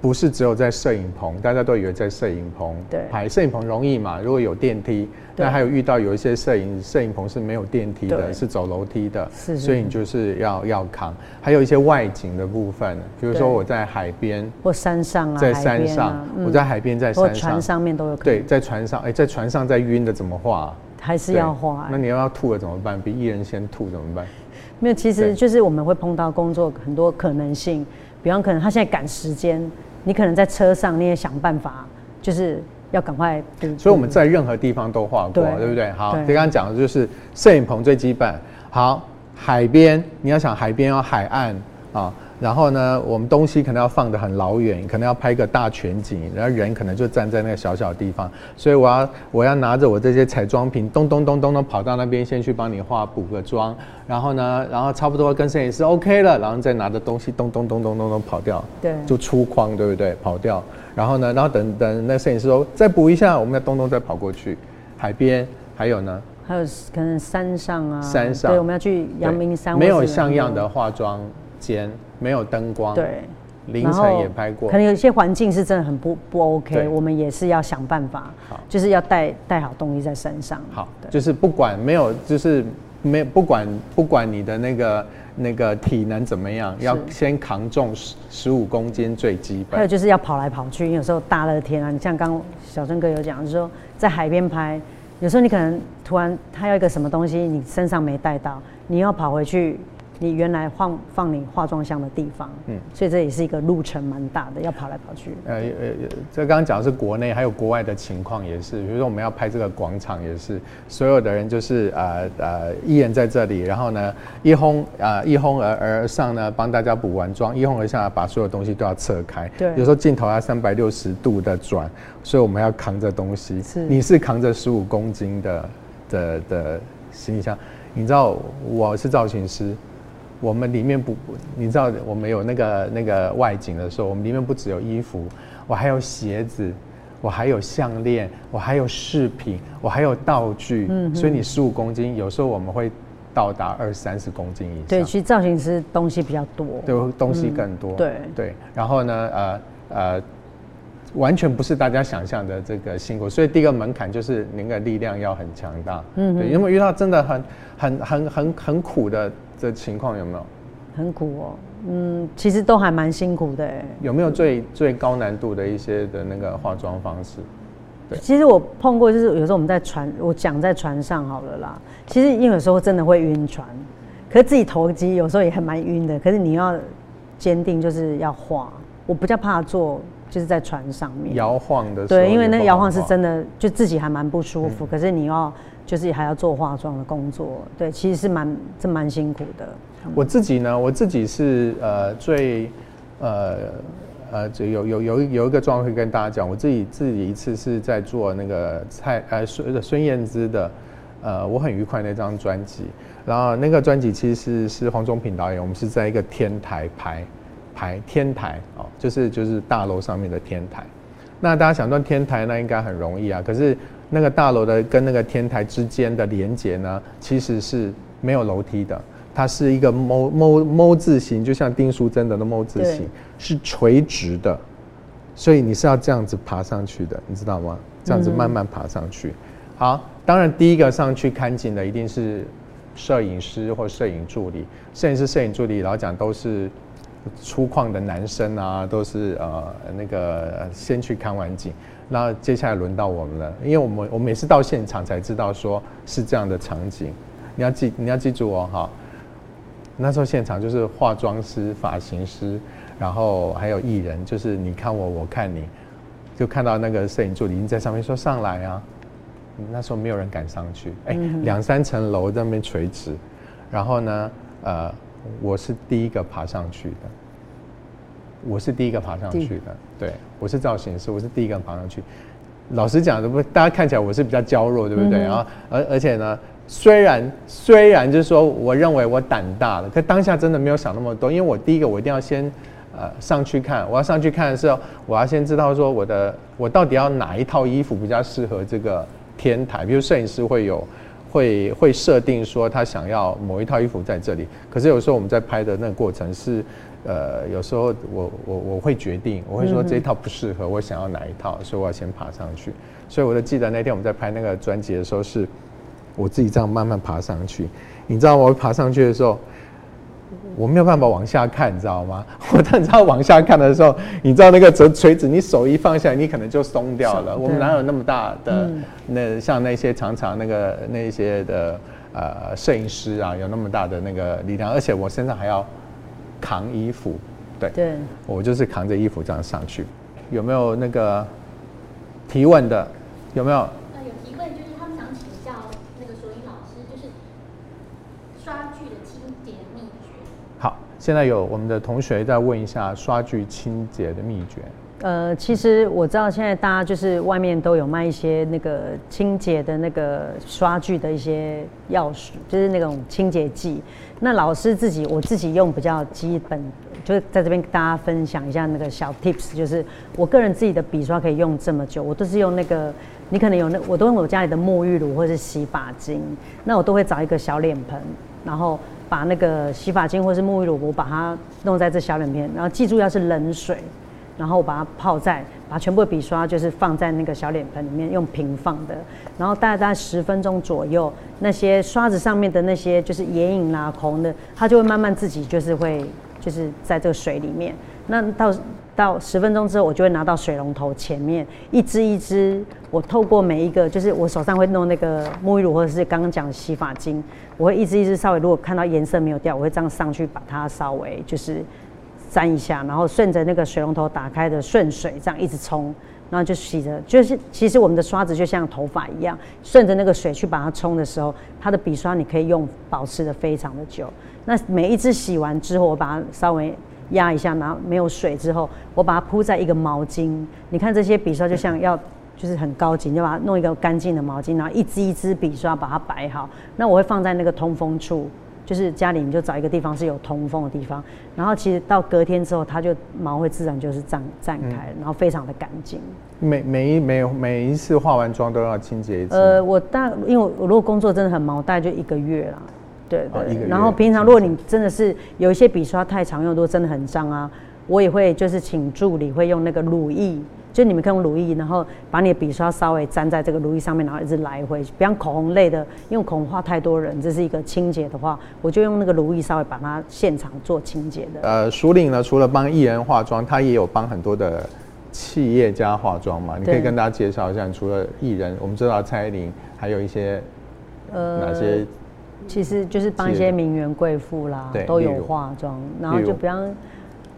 不是只有在摄影棚，大家都以为在摄影棚拍摄影棚容易嘛？如果有电梯，那还有遇到有一些摄影摄影棚是没有电梯的，是走楼梯的，所以你就是要要扛。还有一些外景的部分，比如说我在海边或山上啊，在山上，啊嗯、我在海边，在山上，船上面都有可能。对，在船上，哎、欸，在船上在晕的怎么画？还是要画、欸？那你要要吐了怎么办？比艺人先吐怎么办？没有，其实就是我们会碰到工作很多可能性，比方可能他现在赶时间。你可能在车上，你也想办法，就是要赶快。所以我们在任何地方都画过，对，不对？好，你刚刚讲的就是摄影棚最基本。好，海边你要想海边要海岸啊。然后呢，我们东西可能要放得很老远，可能要拍个大全景，然后人可能就站在那个小小地方，所以我要我要拿着我这些彩妆品，咚咚咚咚咚跑到那边，先去帮你化补个妆，然后呢，然后差不多跟摄影师 OK 了，然后再拿着东西咚咚咚咚咚咚跑掉，对，就出框，对不对？跑掉，然后呢，然后等等那摄影师说再补一下，我们要咚咚再跑过去，海边还有呢，还有可能山上啊，山上，对，我们要去阳明山，没有像样的化妆间。没有灯光，对，凌晨也拍过，可能有些环境是真的很不不 OK，我们也是要想办法，好，就是要带带好东西在身上，好，就是不管没有，就是没不管不管你的那个那个体能怎么样，要先扛重十十五公斤最基本，还有就是要跑来跑去，有时候大热天啊，你像刚小春哥有讲，就是说在海边拍，有时候你可能突然他要一个什么东西，你身上没带到，你要跑回去。你原来放放你化妆箱的地方，嗯，所以这也是一个路程蛮大的，要跑来跑去。呃呃，这刚刚讲的是国内，还有国外的情况也是。比如说我们要拍这个广场，也是所有的人就是呃呃一人在这里，然后呢一哄啊、呃、一哄而而上呢，帮大家补完妆，一哄而下把所有东西都要撤开。对，有时候镜头要三百六十度的转，所以我们要扛着东西。是，你是扛着十五公斤的的的行李箱，你知道我是造型师。我们里面不，你知道，我们有那个那个外景的时候，我们里面不只有衣服，我还有鞋子，我还有项链，我还有饰品，我还有道具。嗯，所以你十五公斤，有时候我们会到达二三十公斤以上。对，其实造型师东西比较多，对，东西更多。嗯、对对，然后呢，呃呃，完全不是大家想象的这个辛苦，所以第一个门槛就是您的力量要很强大。嗯，对，有没有遇到真的很很很很很苦的。这情况有没有？很苦哦，嗯，其实都还蛮辛苦的。有没有最最高难度的一些的那个化妆方式？对，其实我碰过，就是有时候我们在船，我讲在船上好了啦。其实因为有时候真的会晕船，可是自己投机有时候也还蛮晕的。可是你要坚定，就是要画。我比较怕做，就是在船上面摇晃的。对，因为那个摇晃是真的，就自己还蛮不舒服。嗯、可是你要。就是还要做化妆的工作，对，其实是蛮这蛮辛苦的。我自己呢，我自己是呃最呃呃有有有有一个状况会跟大家讲，我自己自己一次是在做那个蔡呃孙孙燕姿的呃我很愉快那张专辑，然后那个专辑其实是是黄宗平导演，我们是在一个天台拍台天台哦就是就是大楼上面的天台。那大家想到天台那应该很容易啊。可是那个大楼的跟那个天台之间的连接呢其实是没有楼梯的。它是一个字形就像丁淑珍的那字形是垂直的。所以你是要这样子爬上去的你知道吗？这样子慢慢爬上去。好当然第一个上去看景的一定是摄影师或摄影助理摄影师摄影助理老讲都是粗犷的男生啊，都是呃那个先去看完景，那接下来轮到我们了，因为我们我每次到现场才知道说是这样的场景，你要记你要记住哦哈，那时候现场就是化妆师、发型师，然后还有艺人，就是你看我我看你，就看到那个摄影助理已经在上面说上来啊，那时候没有人敢上去，哎、欸，两三层楼在那边垂直，然后呢呃。我是第一个爬上去的，我是第一个爬上去的，对，我是造型师，我是第一个爬上去。老实讲，不，大家看起来我是比较娇弱，对不对？然后，而而且呢，虽然虽然就是说，我认为我胆大了，可当下真的没有想那么多，因为我第一个我一定要先呃上去看，我要上去看的时候，我要先知道说我的我到底要哪一套衣服比较适合这个天台，比如摄影师会有。会会设定说他想要某一套衣服在这里，可是有时候我们在拍的那个过程是，呃，有时候我我我会决定，我会说这一套不适合，我想要哪一套，所以我要先爬上去。所以我就记得那天我们在拍那个专辑的时候，是我自己这样慢慢爬上去。你知道我爬上去的时候。我没有办法往下看，你知道吗？我当你知道往下看的时候，你知道那个折锤子，你手一放下来，你可能就松掉了。我们哪有那么大的、嗯、那像那些常常那个那些的呃摄影师啊，有那么大的那个力量，而且我身上还要扛衣服，对，对我就是扛着衣服这样上去。有没有那个提问的？有没有？现在有我们的同学在问一下刷具清洁的秘诀。呃，其实我知道现在大家就是外面都有卖一些那个清洁的那个刷具的一些钥匙，就是那种清洁剂。那老师自己我自己用比较基本，就是在这边跟大家分享一下那个小 tips，就是我个人自己的笔刷可以用这么久，我都是用那个，你可能有那，我都用我家里的沐浴乳或者是洗发精，那我都会找一个小脸盆，然后。把那个洗发精或是沐浴乳，我把它弄在这小脸盆，然后记住要是冷水，然后我把它泡在，把全部的笔刷就是放在那个小脸盆里面，用平放的，然后大概十分钟左右，那些刷子上面的那些就是眼影啦、口红的，它就会慢慢自己就是会就是在这个水里面，那到。到十分钟之后，我就会拿到水龙头前面，一支一支，我透过每一个，就是我手上会弄那个沐浴乳或者是刚刚讲的洗发精，我会一支一支稍微，如果看到颜色没有掉，我会这样上去把它稍微就是沾一下，然后顺着那个水龙头打开的顺水这样一直冲，然后就洗着，就是其实我们的刷子就像头发一样，顺着那个水去把它冲的时候，它的笔刷你可以用保持的非常的久。那每一支洗完之后，我把它稍微。压一下，然后没有水之后，我把它铺在一个毛巾。你看这些笔刷就像要，就是很高级，你就把它弄一个干净的毛巾，然后一支一支笔刷把它摆好。那我会放在那个通风处，就是家里你就找一个地方是有通风的地方。然后其实到隔天之后，它就毛会自然就是绽绽开，然后非常的干净。每每一每每一次化完妆都要清洁一次。呃，我大因为我如果工作真的很忙，大概就一个月啦。对对，对，然后平常如果你真的是有一些笔刷太常用，都真的很脏啊，我也会就是请助理会用那个乳液，就你们可以用乳液，然后把你的笔刷稍微粘在这个乳液上面，然后一直来回。比方口红类的，因为口红画太多人，这是一个清洁的话，我就用那个乳液稍微把它现场做清洁的。呃，淑铃呢，除了帮艺人化妆，他也有帮很多的企业家化妆嘛？你可以跟大家介绍一下，除了艺人，我们知道蔡依林，还有一些呃哪些？其实就是帮一些名媛贵妇啦，都有化妆，然后就比方，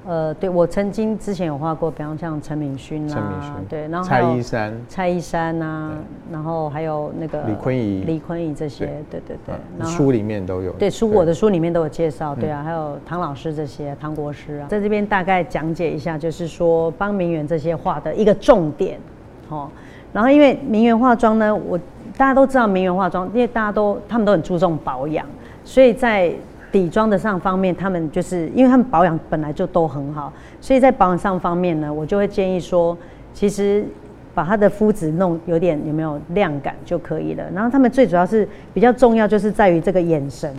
呃，对我曾经之前有画过，比方像陈敏勋啦，对，然后蔡依珊，蔡依珊呐，然后还有那个李坤仪，李坤仪这些，对对对，书里面都有，对书我的书里面都有介绍，对啊，还有唐老师这些，唐国师啊，在这边大概讲解一下，就是说帮名媛这些画的一个重点，哦，然后因为名媛化妆呢，我。大家都知道名媛化妆，因为大家都他们都很注重保养，所以在底妆的上方面，他们就是因为他们保养本来就都很好，所以在保养上方面呢，我就会建议说，其实把他的肤质弄有点有没有亮感就可以了。然后他们最主要是比较重要，就是在于这个眼神。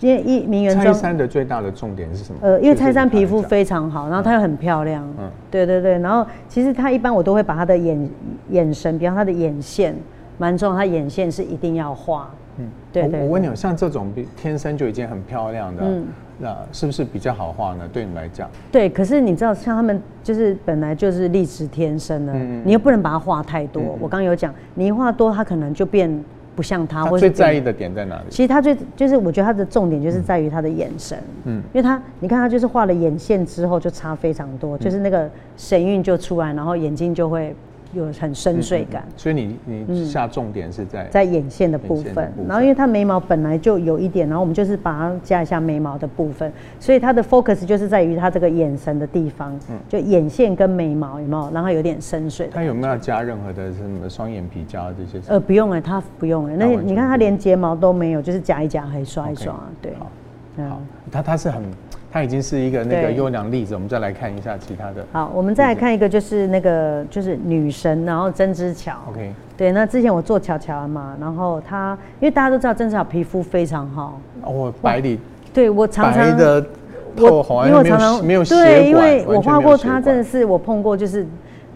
因为一名媛妆，蔡珊的最大的重点是什么？呃，因为蔡珊皮肤非常好，然后她又很漂亮。嗯，对对对。然后其实她一般我都会把她的眼眼神，比方她的眼线蛮重要，她眼线是一定要画。嗯，对对，对。我，我问你，像这种天生就已经很漂亮的，嗯，那是不是比较好画呢？对你来讲？对，可是你知道，像他们就是本来就是丽质天生的，嗯，你又不能把它画太多。嗯，我刚刚有讲，你一画多，它可能就变。不像他，他最在意的点在哪里？其实他最就是，我觉得他的重点就是在于他的眼神。嗯，因为他，你看他就是画了眼线之后就差非常多，嗯、就是那个神韵就出来，然后眼睛就会。有很深邃感，嗯。嗯，所以你你下重点是在、嗯、在眼线的部分，然后因为它眉毛本来就有一点，然后我们就是把它加一下眉毛的部分，所以它的 focus 就是在于它这个眼神的地方，嗯，就眼线跟眉毛有没有然后有点深邃？它有没有要加任何的什么双眼皮胶这些？呃，不用哎，它不用哎，那你看它连睫毛都没有，就是夹一夹还刷一刷，okay, 对，好，好，它它是很。它已经是一个那个优良例子，我们再来看一下其他的。好，我们再来看一个，就是那个就是女神，然后曾之乔。OK。对，那之前我做乔乔嘛，然后她因为大家都知道曾之乔皮肤非常好。哦，白里。对，我常常。白的透红，因为我常常没有血管。对，因为我画过她，真的是我碰过，就是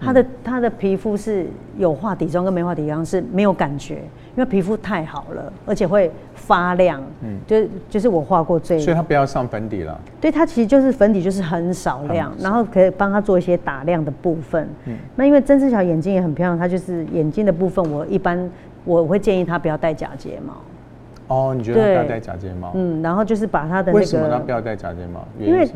她的她的皮肤是有画底妆跟没画底妆是没有感觉，因为皮肤太好了，而且会。发亮，嗯，就就是我画过最，所以他不要上粉底了。对，他其实就是粉底，就是很少量，然后可以帮他做一些打亮的部分。嗯，那因为曾志乔眼睛也很漂亮，他就是眼睛的部分，我一般我会建议他不要戴假睫毛。哦，你觉得他不要戴假睫毛？嗯，然后就是把他的那个，为什么他不要戴假睫毛？因为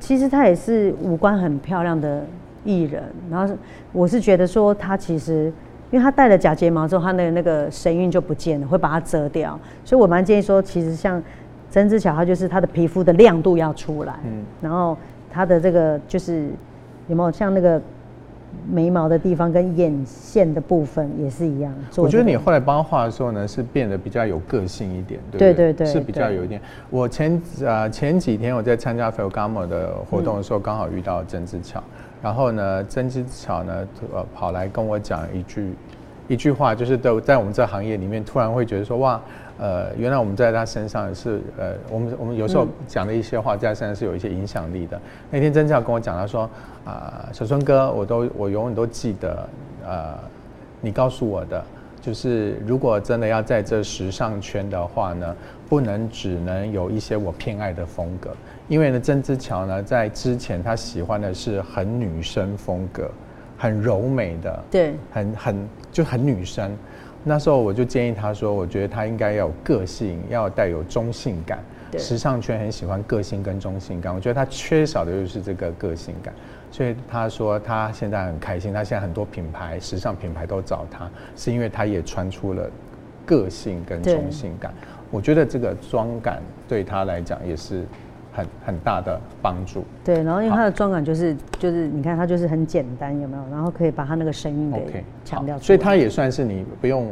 其实他也是五官很漂亮的艺人，然后我是觉得说他其实。因为他戴了假睫毛之后，他的那个神韵就不见了，会把它遮掉。所以我蛮建议说，其实像曾之乔，他就是她的皮肤的亮度要出来，嗯，然后她的这个就是有没有像那个眉毛的地方跟眼线的部分也是一样。我觉得你后来帮他画的时候呢，是变得比较有个性一点，对不对？对对对，是比较有一点。我前呃前几天我在参加 Ferragamo 的活动的时候，刚好遇到曾之乔。然后呢，曾之乔呢，呃，跑来跟我讲一句，一句话，就是都在我们这行业里面，突然会觉得说，哇，呃，原来我们在他身上是，呃，我们我们有时候讲的一些话，在他身上是有一些影响力的。那天曾志跟我讲，他说，啊、小春哥，我都我永远都记得，呃，你告诉我的，就是如果真的要在这时尚圈的话呢，不能只能有一些我偏爱的风格。因为呢，曾之乔呢，在之前他喜欢的是很女生风格，很柔美的，对，很很就很女生。那时候我就建议他说，我觉得他应该要有个性，要带有中性感。对，时尚圈很喜欢个性跟中性感，我觉得他缺少的就是这个个性感。所以他说他现在很开心，他现在很多品牌、时尚品牌都找他，是因为他也穿出了个性跟中性感。我觉得这个妆感对他来讲也是。很很大的帮助。对，然后因为它的妆感就是就是你看它就是很简单，有没有？然后可以把它那个声音给强调出来。所以它也算是你不用，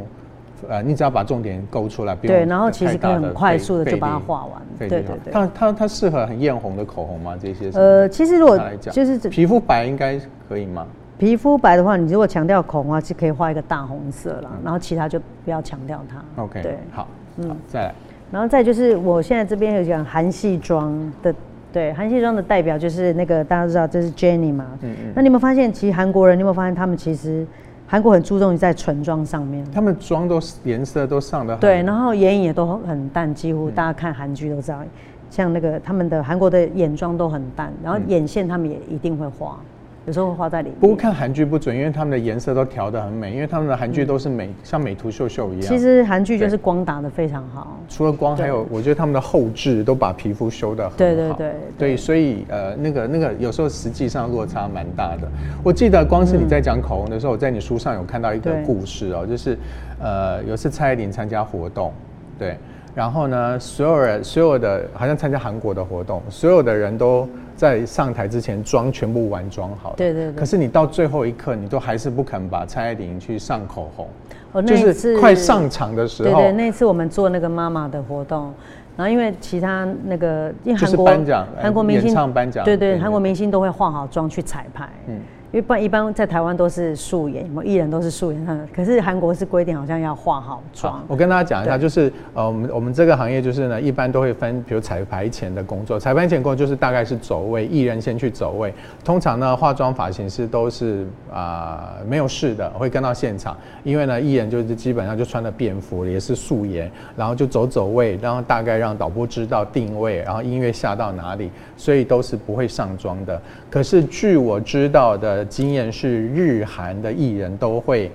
呃，你只要把重点勾出来，不用。对，然后其实可以很快速的就把它画完。对对对。它它它适合很艳红的口红吗？这些？呃，其实如果就是皮肤白应该可以吗？皮肤白的话，你如果强调口红的话，是可以画一个大红色啦，然后其他就不要强调它。OK，对，好，嗯，再来。然后再就是，我现在这边有讲韩系妆的，对，韩系妆的代表就是那个大家都知道这是 Jennie 嘛，嗯嗯。那你有没有发现，其实韩国人你有没有发现，他们其实韩国很注重于在唇妆上面，他们妆都颜色都上得很对，然后眼影也都很淡，几乎大家看韩剧都知道，嗯、像那个他们的韩国的眼妆都很淡，然后眼线他们也一定会画。有时候会画在里面。不过看韩剧不准，因为他们的颜色都调得很美，因为他们的韩剧都是美，嗯、像美图秀秀一样。其实韩剧就是光打得非常好。除了光，还有我觉得他们的后置都把皮肤修得很好。对对对，对。对，所以呃，那个那个有时候实际上落差蛮大的。我记得光是你在讲口红的时候，我在你书上有看到一个故事哦，就是呃，有次蔡依林参加活动，对。然后呢，所有人所有的好像参加韩国的活动，所有的人都在上台之前妆全部完妆好了。对对对。可是你到最后一刻，你都还是不肯把蔡依林去上口红。哦，就是快上场的时候。对对，那次我们做那个妈妈的活动，然后因为其他那个因为韩国颁奖，韩国明星唱颁奖，对对，韩国明星都会化好妆去彩排。嗯。因为不然一般在台湾都是素颜，我们艺人都是素颜上的。可是韩国是规定好像要化好妆。我跟大家讲一下，就是呃，我们我们这个行业就是呢，一般都会分，比如彩排前的工作，彩排前工作就是大概是走位，艺人先去走位。通常呢，化妆发型师都是啊、呃、没有事的，会跟到现场，因为呢，艺人就是基本上就穿的便服，也是素颜，然后就走走位，然后大概让导播知道定位，然后音乐下到哪里，所以都是不会上妆的。可是据我知道的。经验是日韩的艺人都会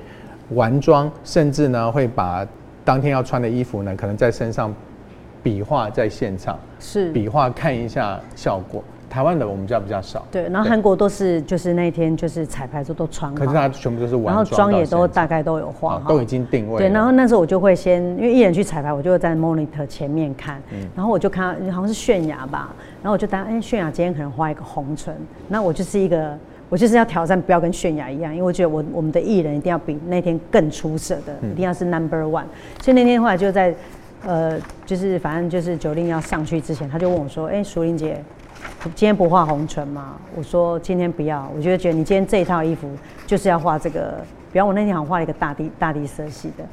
完妆，甚至呢会把当天要穿的衣服呢，可能在身上比划在现场，是。比划看一下效果。台湾的我们家比较少，对，然后韩国都是就是那天就是彩排时候都穿好，可是他全部都是完妆，然后妆也都大概都有化，都已经定位。对，然后那时候我就会先，因为艺人去彩排，我就会在 monitor 前面看，嗯、然后我就看好像是泫雅吧，然后我就当哎泫雅今天可能画一个红唇，那我就是一个。我就是要挑战，不要跟泫雅一样，因为我觉得我我们的艺人一定要比那天更出色的，嗯、一定要是 number one。所以那天后来就在，呃，就是反正就是九令要上去之前，他就问我说：“哎、欸，淑玲姐，今天不画红唇吗？”我说：“今天不要，我觉得觉得你今天这一套衣服就是要画这个，比方我那天好像画了一个大地大地色系的。”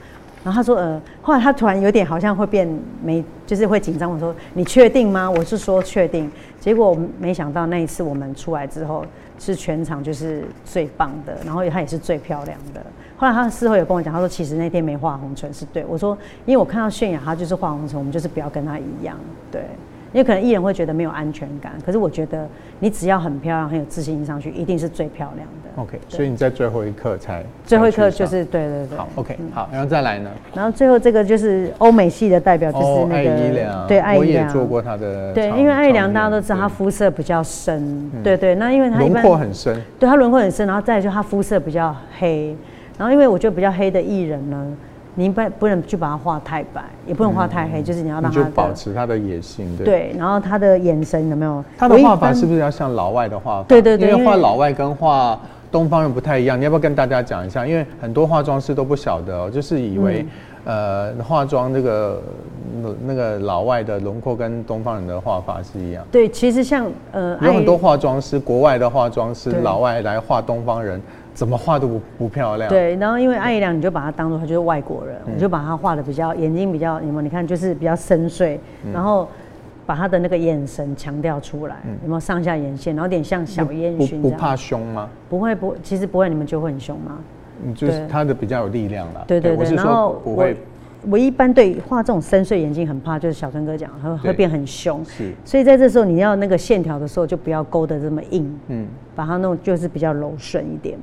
然后他说：“呃，后来他突然有点好像会变没，就是会紧张。我说：你确定吗？我是说确定。结果没想到那一次我们出来之后。”是全场就是最棒的，然后他也是最漂亮的。后来他事后有跟我讲，他说其实那天没画红唇是对。我说，因为我看到泫雅她就是画红唇，我们就是不要跟她一样，对。因为可能艺人会觉得没有安全感，可是我觉得你只要很漂亮、很有自信上去，一定是最漂亮的。OK，所以你在最后一刻才最后一刻就是对对对。好，OK，好，然后再来呢？然后最后这个就是欧美系的代表，就是那个、艾怡良，对，艾怡良，我也做过他的。对，因为艾怡良大家都知道他肤色比较深，对对。那因为他轮廓很深，对他轮廓很深，然后再来就他肤色比较黑，然后因为我觉得比较黑的艺人呢。你不不能去把它画太白，也不能画太黑，嗯、就是你要让它就保持它的野性，对。对，然后他的眼神有没有？他的画法是不是要像老外的画法？对对对，因为画老外跟画东方人不太一样，你要不要跟大家讲一下？因为很多化妆师都不晓得、哦，就是以为、嗯、呃化妆那个那个老外的轮廓跟东方人的画法是一样。对，其实像呃有很多化妆师，国外的化妆师老外来画东方人。怎么画都不不漂亮。对，然后因为艾姨良，你就把她当做她就是外国人，你、嗯、就把她画的比较眼睛比较，有没有？你看就是比较深邃，嗯、然后把她的那个眼神强调出来，嗯、有没有上下眼线，然后有点像小烟熏。不不怕凶吗？不会不，其实不会，你们就会很凶吗？嗯，就是她的比较有力量了。对对对，对，然后不会。我一般对画这种深邃眼睛很怕，就是小春哥讲，会会变很凶。是，所以在这时候你要那个线条的时候，就不要勾得这么硬，嗯，把它弄就是比较柔顺一点。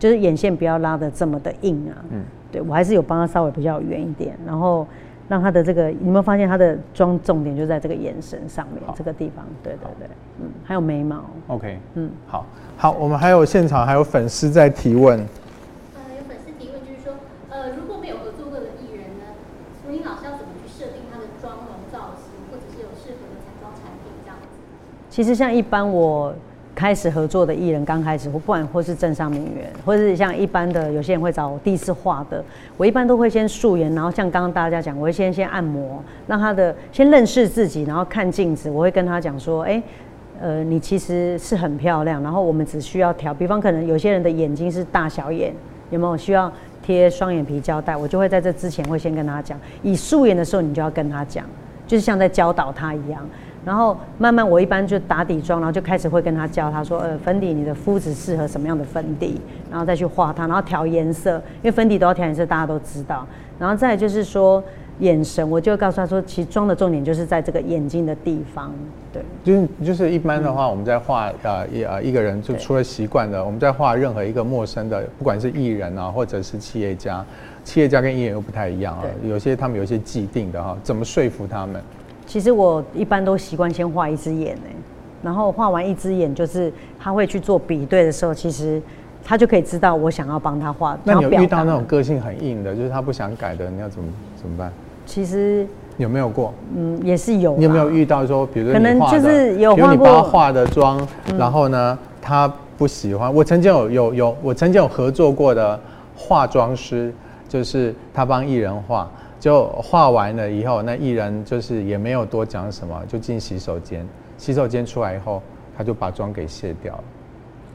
就是眼线不要拉的这么的硬啊，嗯，对，我还是有帮他稍微比较圆一点，然后让他的这个，你有没有发现他的妆重点就在这个眼神上面好这个地方？对对对，嗯，还有眉毛。OK，嗯，好，好，我们还有现场还有粉丝在提问。呃，有粉丝提问就是说，呃，如果没有合作过的艺人呢，淑铃老师要怎么去设定他的妆容造型，或者是有适合的彩妆产品这样子？其实像一般我。开始合作的艺人刚开始，或不管或是镇上名媛，或是像一般的有些人会找我第一次画的，我一般都会先素颜，然后像刚刚大家讲，我会先先按摩，让他的先认识自己，然后看镜子，我会跟他讲说，哎，呃，你其实是很漂亮，然后我们只需要调，比方可能有些人的眼睛是大小眼，有没有需要贴双眼皮胶带，我就会在这之前会先跟他讲，以素颜的时候你就要跟他讲，就是像在教导他一样。然后慢慢，我一般就打底妆，然后就开始会跟他教他说，呃，粉底你的肤质适合什么样的粉底，然后再去画它，然后调颜色，因为粉底都要调颜色，大家都知道。然后再就是说眼神，我就告诉他说，其实妆的重点就是在这个眼睛的地方，对。就是就是一般的话，我们在画呃一呃一个人，就除了习惯的，我们在画任何一个陌生的，不管是艺人啊，或者是企业家，企业家跟艺人又不太一样啊，有些他们有一些既定的哈，怎么说服他们？其实我一般都习惯先画一只眼呢，然后画完一只眼，就是他会去做比对的时候，其实他就可以知道我想要帮他画。那你有遇到那种个性很硬的，就是他不想改的，你要怎么怎么办？其实有没有过？嗯，也是有。你有没有遇到说，比如说可能就是有帮他化的妆，然后呢，他不喜欢。我曾经有有有，我曾经有合作过的化妆师。就是他帮艺人画，就画完了以后，那艺人就是也没有多讲什么，就进洗手间。洗手间出来以后，他就把妆给卸掉了。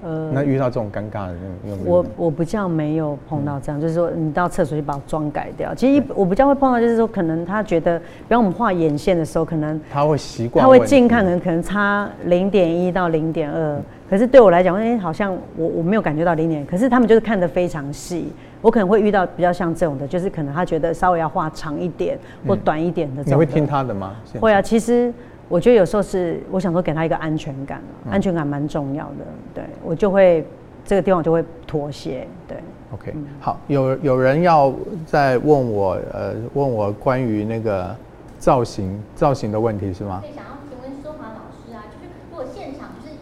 呃，那遇到这种尴尬的那种，我我比较没有碰到这样，嗯、就是说你到厕所去把妆改掉。其实我比较会碰到，就是说可能他觉得，比方我们画眼线的时候，可能他会习惯，他会近看，可能可能差零点一到零点二。可是对我来讲，哎，好像我我没有感觉到零点，可是他们就是看得非常细。我可能会遇到比较像这种的，就是可能他觉得稍微要画长一点或短一点的这种的。你会听他的吗？会啊，其实。我觉得有时候是我想说给他一个安全感，嗯、安全感蛮重要的。对，我就会这个地方我就会妥协。对，OK，、嗯、好，有有人要再问我，呃，问我关于那个造型造型的问题是吗？对，想要请问中华老师啊，就是如果现场就是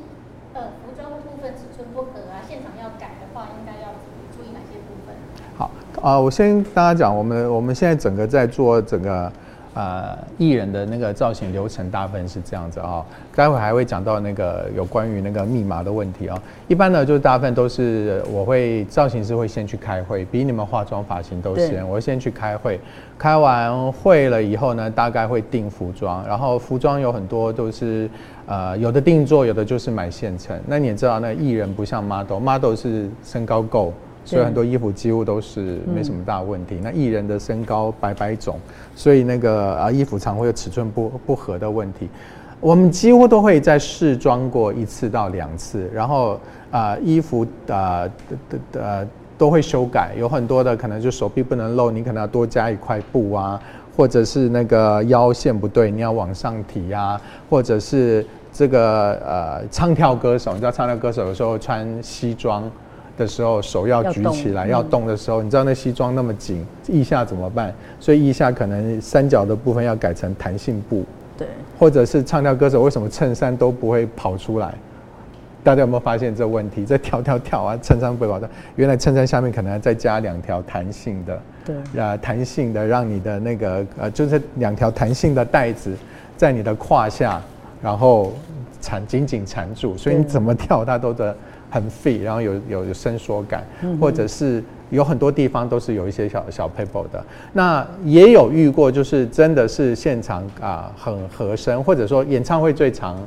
呃服装的部分尺寸不合啊，现场要改的话，应该要注意哪些部分？好啊、呃，我先跟大家讲，我们我们现在整个在做整个。呃，艺人的那个造型流程大部分是这样子啊、哦，待会还会讲到那个有关于那个密码的问题啊、哦。一般呢，就是大部分都是我会造型师会先去开会，比你们化妆发型都先，我先去开会，开完会了以后呢，大概会定服装，然后服装有很多都是呃有的定做，有的就是买现成。那你也知道，那艺人不像 model，model 是身高够。所以很多衣服几乎都是没什么大问题。嗯、那艺人的身高百百种，所以那个啊衣服常会有尺寸不不合的问题。我们几乎都会在试装过一次到两次，然后啊衣服啊的的呃都会修改。有很多的可能就手臂不能露，你可能要多加一块布啊，或者是那个腰线不对，你要往上提啊，或者是这个呃唱跳歌手，你知道唱跳歌手有时候穿西装。的时候手要举起来，要动，的时候，你知道那西装那么紧，腋下怎么办？所以腋下可能三角的部分要改成弹性布。对，或者是唱跳歌手为什么衬衫都不会跑出来？大家有没有发现这问题？在跳跳跳啊，衬衫不会跑的，原来衬衫下面可能要再加两条弹性的，对，啊，弹性的让你的那个呃，就是两条弹性的带子在你的胯下，然后缠紧紧缠住，所以你怎么跳它都的。很 fit，然后有有有伸缩感，或者是有很多地方都是有一些小小 paper 的。那也有遇过，就是真的是现场啊很合身，或者说演唱会最常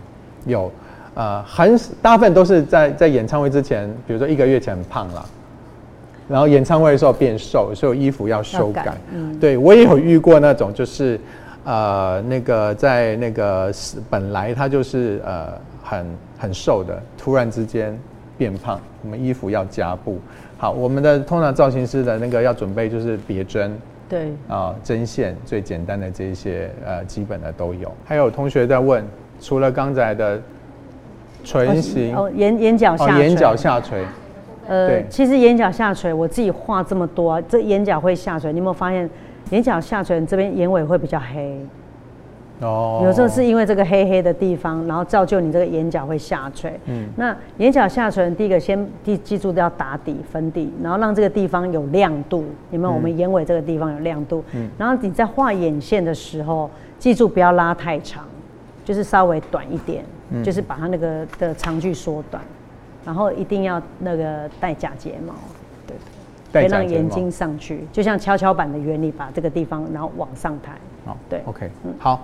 有呃很大部分都是在在演唱会之前，比如说一个月前很胖了，然后演唱会的时候变瘦，所以衣服要修改。改嗯、对我也有遇过那种，就是呃那个在那个本来他就是呃很很瘦的，突然之间。变胖，我们衣服要加布。好，我们的通常造型师的那个要准备就是别针，对啊，针线最简单的这些呃基本的都有。还有同学在问，除了刚才的唇形哦，眼眼角下垂，哦，眼角下垂，呃，对其实眼角下垂，我自己画这么多，这眼角会下垂，你有没有发现眼角下垂这边眼尾会比较黑？哦，有时候是因为这个黑黑的地方，然后造就你这个眼角会下垂。嗯，那眼角下垂，第一个先记记住要打底粉底，然后让这个地方有亮度。有没有？我们眼尾这个地方有亮度。嗯，然后你在画眼线的时候，记住不要拉太长，就是稍微短一点，嗯、就是把它那个的长距缩短。然后一定要那个戴假睫毛，对，可以让眼睛上去，就像跷跷板的原理，把这个地方然后往上抬。好，对，OK，嗯，好。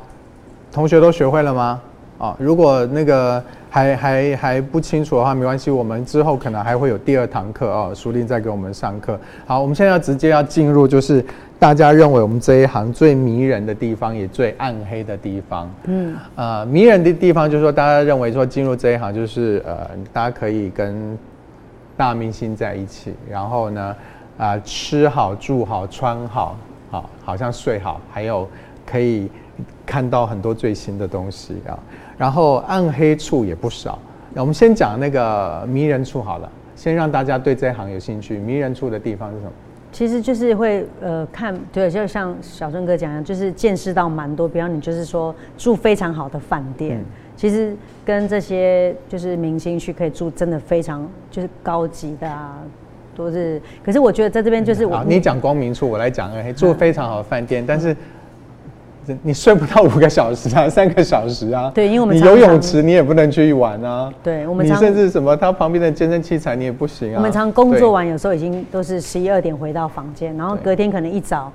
同学都学会了吗？啊，如果那个还还还不清楚的话，没关系，我们之后可能还会有第二堂课哦，淑玲再给我们上课。好，我们现在要直接要进入，就是大家认为我们这一行最迷人的地方，也最暗黑的地方。嗯，呃，迷人的地方就是说，大家认为说进入这一行就是呃，大家可以跟大明星在一起，然后呢，啊、呃，吃好住好穿好，好，好像睡好，还有可以。看到很多最新的东西啊，然后暗黑处也不少。那我们先讲那个迷人处好了，先让大家对这一行有兴趣。迷人处的地方是什么？其实就是会呃看，对，就像小春哥讲的，就是见识到蛮多。比方你就是说住非常好的饭店，嗯、其实跟这些就是明星去可以住，真的非常就是高级的啊，都是。可是我觉得在这边就是我，嗯、你讲光明处，我来讲暗黑住非常好的饭店，嗯、但是。你睡不到五个小时啊，三个小时啊。对，因为我们你游泳池你也不能去玩啊。对，我们你甚至什么，他旁边的健身器材你也不行啊。我们常工作完，有时候已经都是十一二点回到房间，然后隔天可能一早，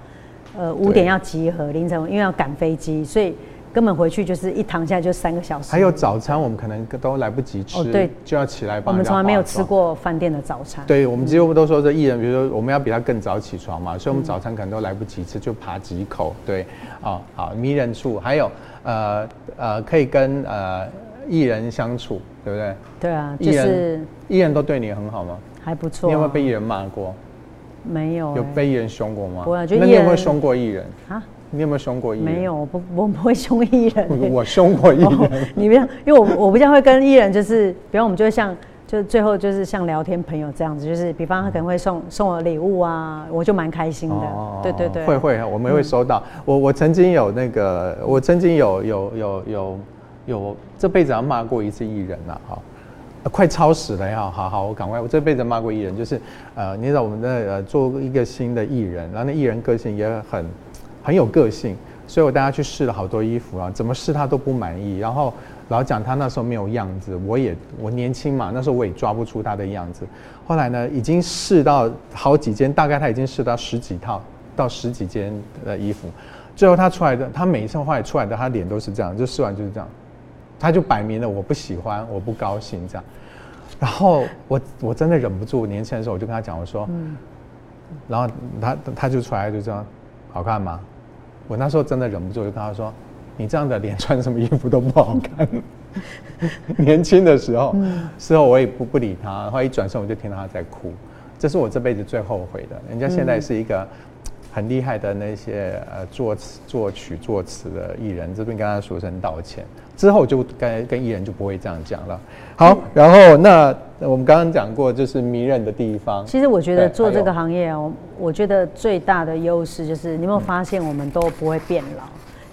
呃五点要集合，凌晨因为要赶飞机，所以。根本回去就是一躺下就三个小时。还有早餐，我们可能都来不及吃，哦、对，就要起来帮。我们从来没有吃过饭店的早餐。对，我们几乎都说这艺人，比如说我们要比他更早起床嘛，所以我们早餐可能都来不及吃，就扒几口。对，哦，好，迷人处还有呃呃，可以跟呃艺人相处，对不对？对啊，就是艺人，都对你很好吗？还不错、啊。你有没有被艺人骂过？没有、欸。有被艺人凶过吗？不会，就那你有没有凶过艺人啊？你有没有凶过艺人？没有，我不，我不会凶艺人。我凶过艺人。哦、你不要，因为我我比较会跟艺人，就是，比方我们就会像，就最后就是像聊天朋友这样子，就是，比方他可能会送送我礼物啊，我就蛮开心的。哦、对对对。会会，我们会收到。嗯、我我曾经有那个，我曾经有有有有有这辈子要骂过一次艺人了哈，快超时了呀！好好，我赶快，我这辈子骂过艺人，就是呃，你知道我们的呃做一个新的艺人，然后那艺人个性也很。很有个性，所以我带他去试了好多衣服啊，怎么试他都不满意。然后老讲他那时候没有样子，我也我年轻嘛，那时候我也抓不出他的样子。后来呢，已经试到好几件，大概他已经试到十几套到十几件的衣服。最后他出来的，他每一次后来出来的，他脸都是这样，就试完就是这样，他就摆明了我不喜欢，我不高兴这样。然后我我真的忍不住，年轻的时候我就跟他讲，我说，嗯，然后他他就出来就这样，好看吗？我那时候真的忍不住，就跟他说：“你这样的脸穿什么衣服都不好看。” 年轻的时候，事后我也不不理他，然后一转身我就听到他在哭，这是我这辈子最后悔的。人家现在是一个很厉害的那些呃作词、作曲、作词的艺人，这边跟他说声道歉。之后就跟跟艺人就不会这样讲了。好，然后那我们刚刚讲过，就是迷人的地方。其实我觉得做这个行业哦，我觉得最大的优势就是，你有没有发现我们都不会变老？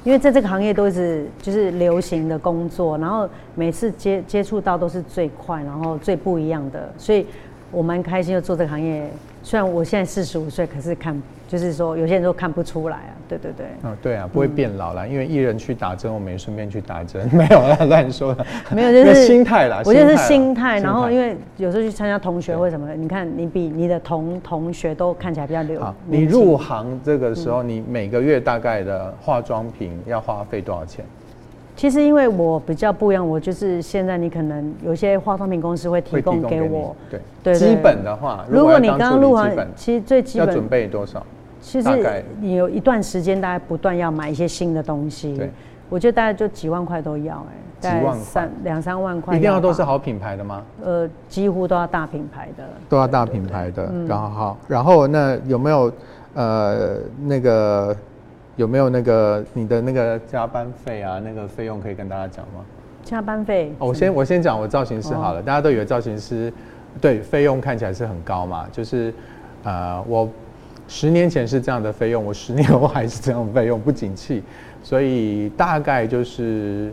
因为在这个行业都是就是流行的工作，然后每次接接触到都是最快，然后最不一样的，所以我蛮开心的做这个行业。虽然我现在四十五岁，可是看。就是说，有些人都看不出来啊，对对对。嗯，对啊，不会变老了，嗯、因为艺人去打针，我们也顺便去打针，没有啦，乱说的。没有，就是心态啦。我觉得是心态，然后因为有时候去参加同学会什么的，你看你比你的同同学都看起来比较流。好，你入行这个时候，你每个月大概的化妆品要花费多少钱？其实因为我比较不一样，我就是现在你可能有些化妆品公司会提供给我，对对。基本的话，如果你刚刚入行，其实最基本要准备多少？其实你有一段时间，大家不断要买一些新的东西。对，我觉得大概就几万块都要哎、欸，几万三两三万块。一定要都是好品牌的吗？呃，几乎都要大品牌的，都要大品牌的。然后好，然后那有没有呃那个有没有那个你的那个加班费啊？那个费用可以跟大家讲吗？加班费？哦，我先我先讲我造型师好了，哦、大家都以为造型师对费用看起来是很高嘛，就是呃我。十年前是这样的费用，我十年后还是这样的费用，不景气，所以大概就是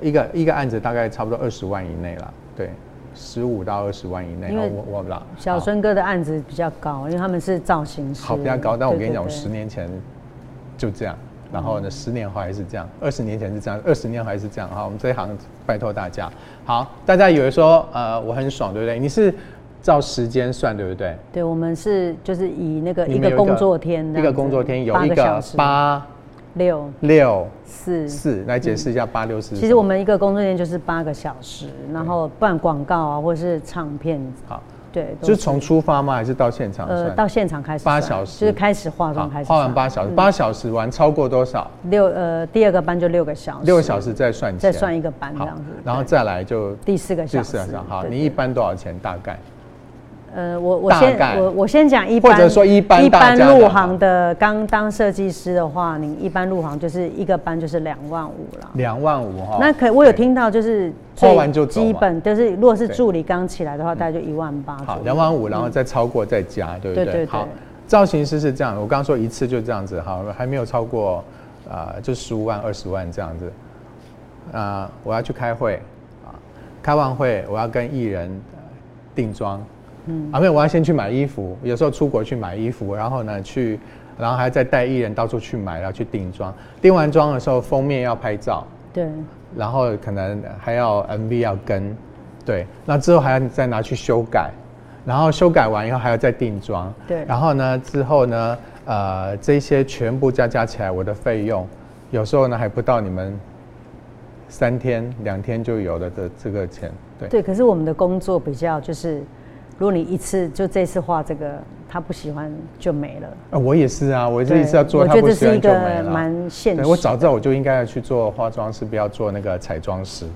一个一个案子大概差不多二十万以内了，对，十五到二十万以内。因为我我不知道。小孙哥的案子比较高，因为他们是造型师。好，比较高，但我跟你讲，我十年前就这样，然后呢，十年后还是这样，二十年前是这样，二十年后还是这样。好，我们这一行拜托大家。好，大家以为说呃我很爽，对不对？你是。照时间算对不对？对，我们是就是以那个一个工作天，一个工作天有一个八六六四四，来解释一下八六四。其实我们一个工作天就是八个小时，然后不然广告啊或者是唱片，好，对，就是从出发吗？还是到现场？呃，到现场开始八小时，就是开始化妆开始化完八小时，八小时完超过多少？六呃，第二个班就六个小时，六个小时再算再算一个班这样子，然后再来就第四个小时。好，你一般多少钱？大概？呃，我我先我我先讲一般，或者说一般一般入行的，刚当设计师的话，你一般入行就是一个班就是两万五了。两万五哈。那可我有听到就是最基本就是如果是助理刚起来的话，大概就一万八。好，两万五，然后再超过再加，对不对？好，造型师是这样，我刚刚说一次就这样子，好，还没有超过啊，就十五万二十万这样子。啊，我要去开会啊，开完会我要跟艺人定妆。嗯，啊没有，我要先去买衣服。有时候出国去买衣服，然后呢去然后还要再带艺人到处去买，然后去定妆。定完妆的时候，封面要拍照，对，然后可能还要 MV 要跟，对，那之后还要再拿去修改，然后修改完以后还要再定妆，对，然后呢之后呢，呃，这些全部加加起来，我的费用有时候呢还不到你们三天两天就有了的这个钱，对，对，可是我们的工作比较就是。如果你一次就这次画这个，他不喜欢就没了。啊，我也是啊，我这一次要做，他不喜欢就没了。蛮现实。我早知道我就应该要去做化妆师，不要做那个彩妆师。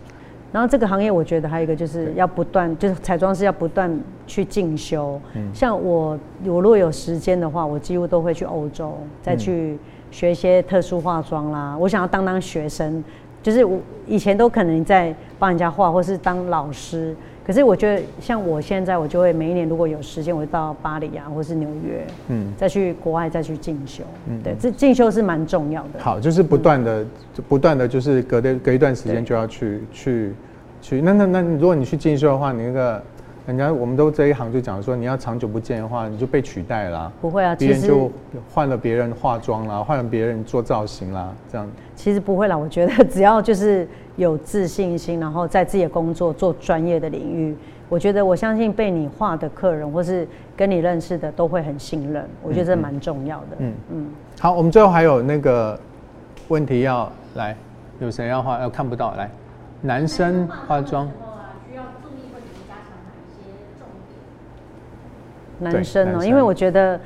然后这个行业，我觉得还有一个就是要不断，就是彩妆师要不断去进修。嗯。像我，我如果有时间的话，我几乎都会去欧洲，再去学一些特殊化妆啦。我想要当当学生，就是我以前都可能在帮人家画，或是当老师。可是我觉得，像我现在，我就会每一年如果有时间，我就到巴黎啊，或是纽约，嗯，再去国外再去进修，嗯，对，这进修是蛮重要的。好，就是不断的、嗯、不断的就是隔的隔一段时间就要去去去。那那那，如果你去进修的话，你那个人家我们都这一行就讲说，你要长久不见的话，你就被取代了。不会啊，别人就换了别人化妆啦，换了别人做造型啦，这样。其实不会啦，我觉得 只要就是。有自信心，然后在自己的工作做专业的领域，我觉得我相信被你画的客人或是跟你认识的都会很信任，我觉得这蛮重要的。嗯嗯。好，我们最后还有那个问题要来，有谁要画？要看不到来，男生化妆。需要注意或者加强哪一些重点？男生哦，因为我觉得，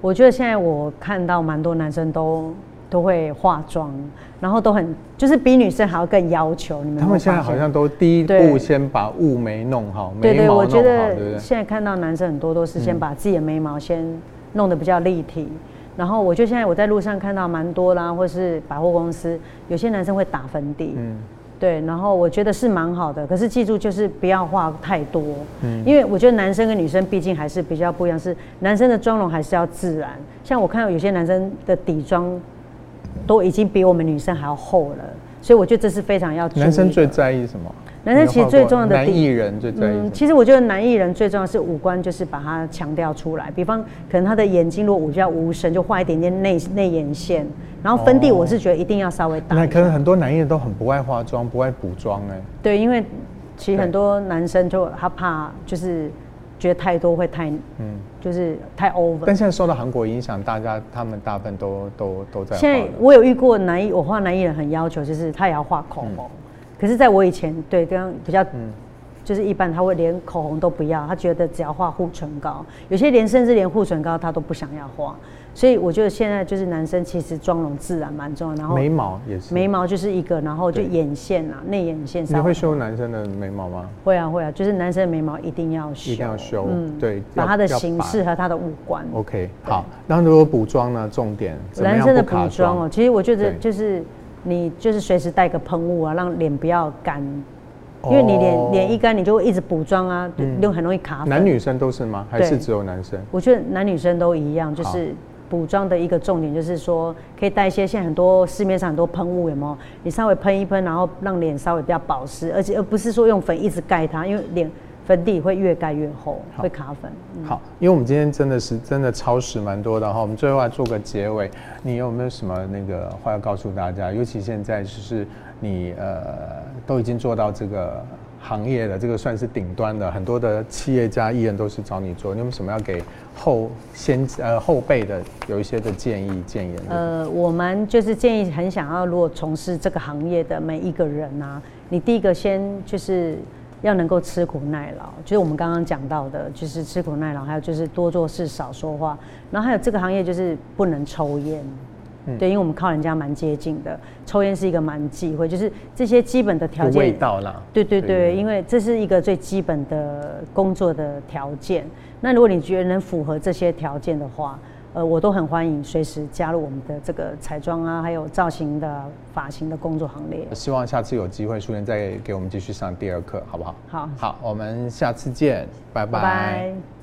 我觉得现在我看到蛮多男生都。都会化妆，然后都很就是比女生还要更要求。你们他们现在好像都第一步先把雾眉弄好，对对，眉毛弄好，我觉得对对现在看到男生很多都是先把自己的眉毛先弄得比较立体。嗯、然后我觉得现在我在路上看到蛮多啦，或是百货公司有些男生会打粉底。嗯。对，然后我觉得是蛮好的，可是记住就是不要画太多，嗯，因为我觉得男生跟女生毕竟还是比较不一样，是男生的妆容还是要自然。像我看到有些男生的底妆。都已经比我们女生还要厚了，所以我觉得这是非常要。男生最在意什么？男生其实最重要的男艺人最在意。嗯，其实我觉得男艺人最重要的是五官，就是把它强调出来。比方可能他的眼睛如果比较无神，就画一点点内内眼线。然后粉底我是觉得一定要稍微打。那可能很多男艺人都很不爱化妆，不爱补妆哎。对，因为其实很多男生就他怕就是。觉得太多会太，嗯，就是太 over。但现在受到韩国影响，大家他们大部分都都都在。现在我有遇过男艺，我画男艺人很要求，就是他也要画口红。嗯、可是在我以前，对，这样比较，嗯，就是一般他会连口红都不要，他觉得只要画护唇膏，有些连甚至连护唇膏他都不想要画。所以我觉得现在就是男生其实妆容自然蛮重要，然后眉毛也是，眉毛就是一个，然后就眼线啊，内眼线。你会修男生的眉毛吗？会啊会啊，就是男生的眉毛一定要修，一定要修，嗯，对，把他的形式和他的五官。OK，好。然后如果补妆呢？重点，男生的补妆哦，其实我觉得就是你就是随时带个喷雾啊，让脸不要干，因为你脸脸一干，你就会一直补妆啊，就很容易卡粉。男女生都是吗？还是只有男生？我觉得男女生都一样，就是。补妆的一个重点就是说，可以带一些现在很多市面上很多喷雾，有没有？你稍微喷一喷，然后让脸稍微比较保湿，而且而不是说用粉一直盖它，因为脸粉底会越盖越厚，会卡粉。嗯、好，因为我们今天真的是真的超时蛮多的哈，我们最后来做个结尾，你有没有什么那个话要告诉大家？尤其现在就是你呃都已经做到这个。行业的这个算是顶端的，很多的企业家艺人都是找你做。你有没有什么要给后先呃后辈的有一些的建议建言？呃，我们就是建议很想要如果从事这个行业的每一个人啊，你第一个先就是要能够吃苦耐劳，就是我们刚刚讲到的，就是吃苦耐劳，还有就是多做事少说话，然后还有这个行业就是不能抽烟。对，因为我们靠人家蛮接近的，抽烟是一个蛮忌讳，就是这些基本的条件。味道啦。对对对，对因为这是一个最基本的工作的条件。那如果你觉得能符合这些条件的话，呃，我都很欢迎随时加入我们的这个彩妆啊，还有造型的发型的工作行列。希望下次有机会，淑莲再给我们继续上第二课，好不好？好，好，我们下次见，拜拜。拜拜。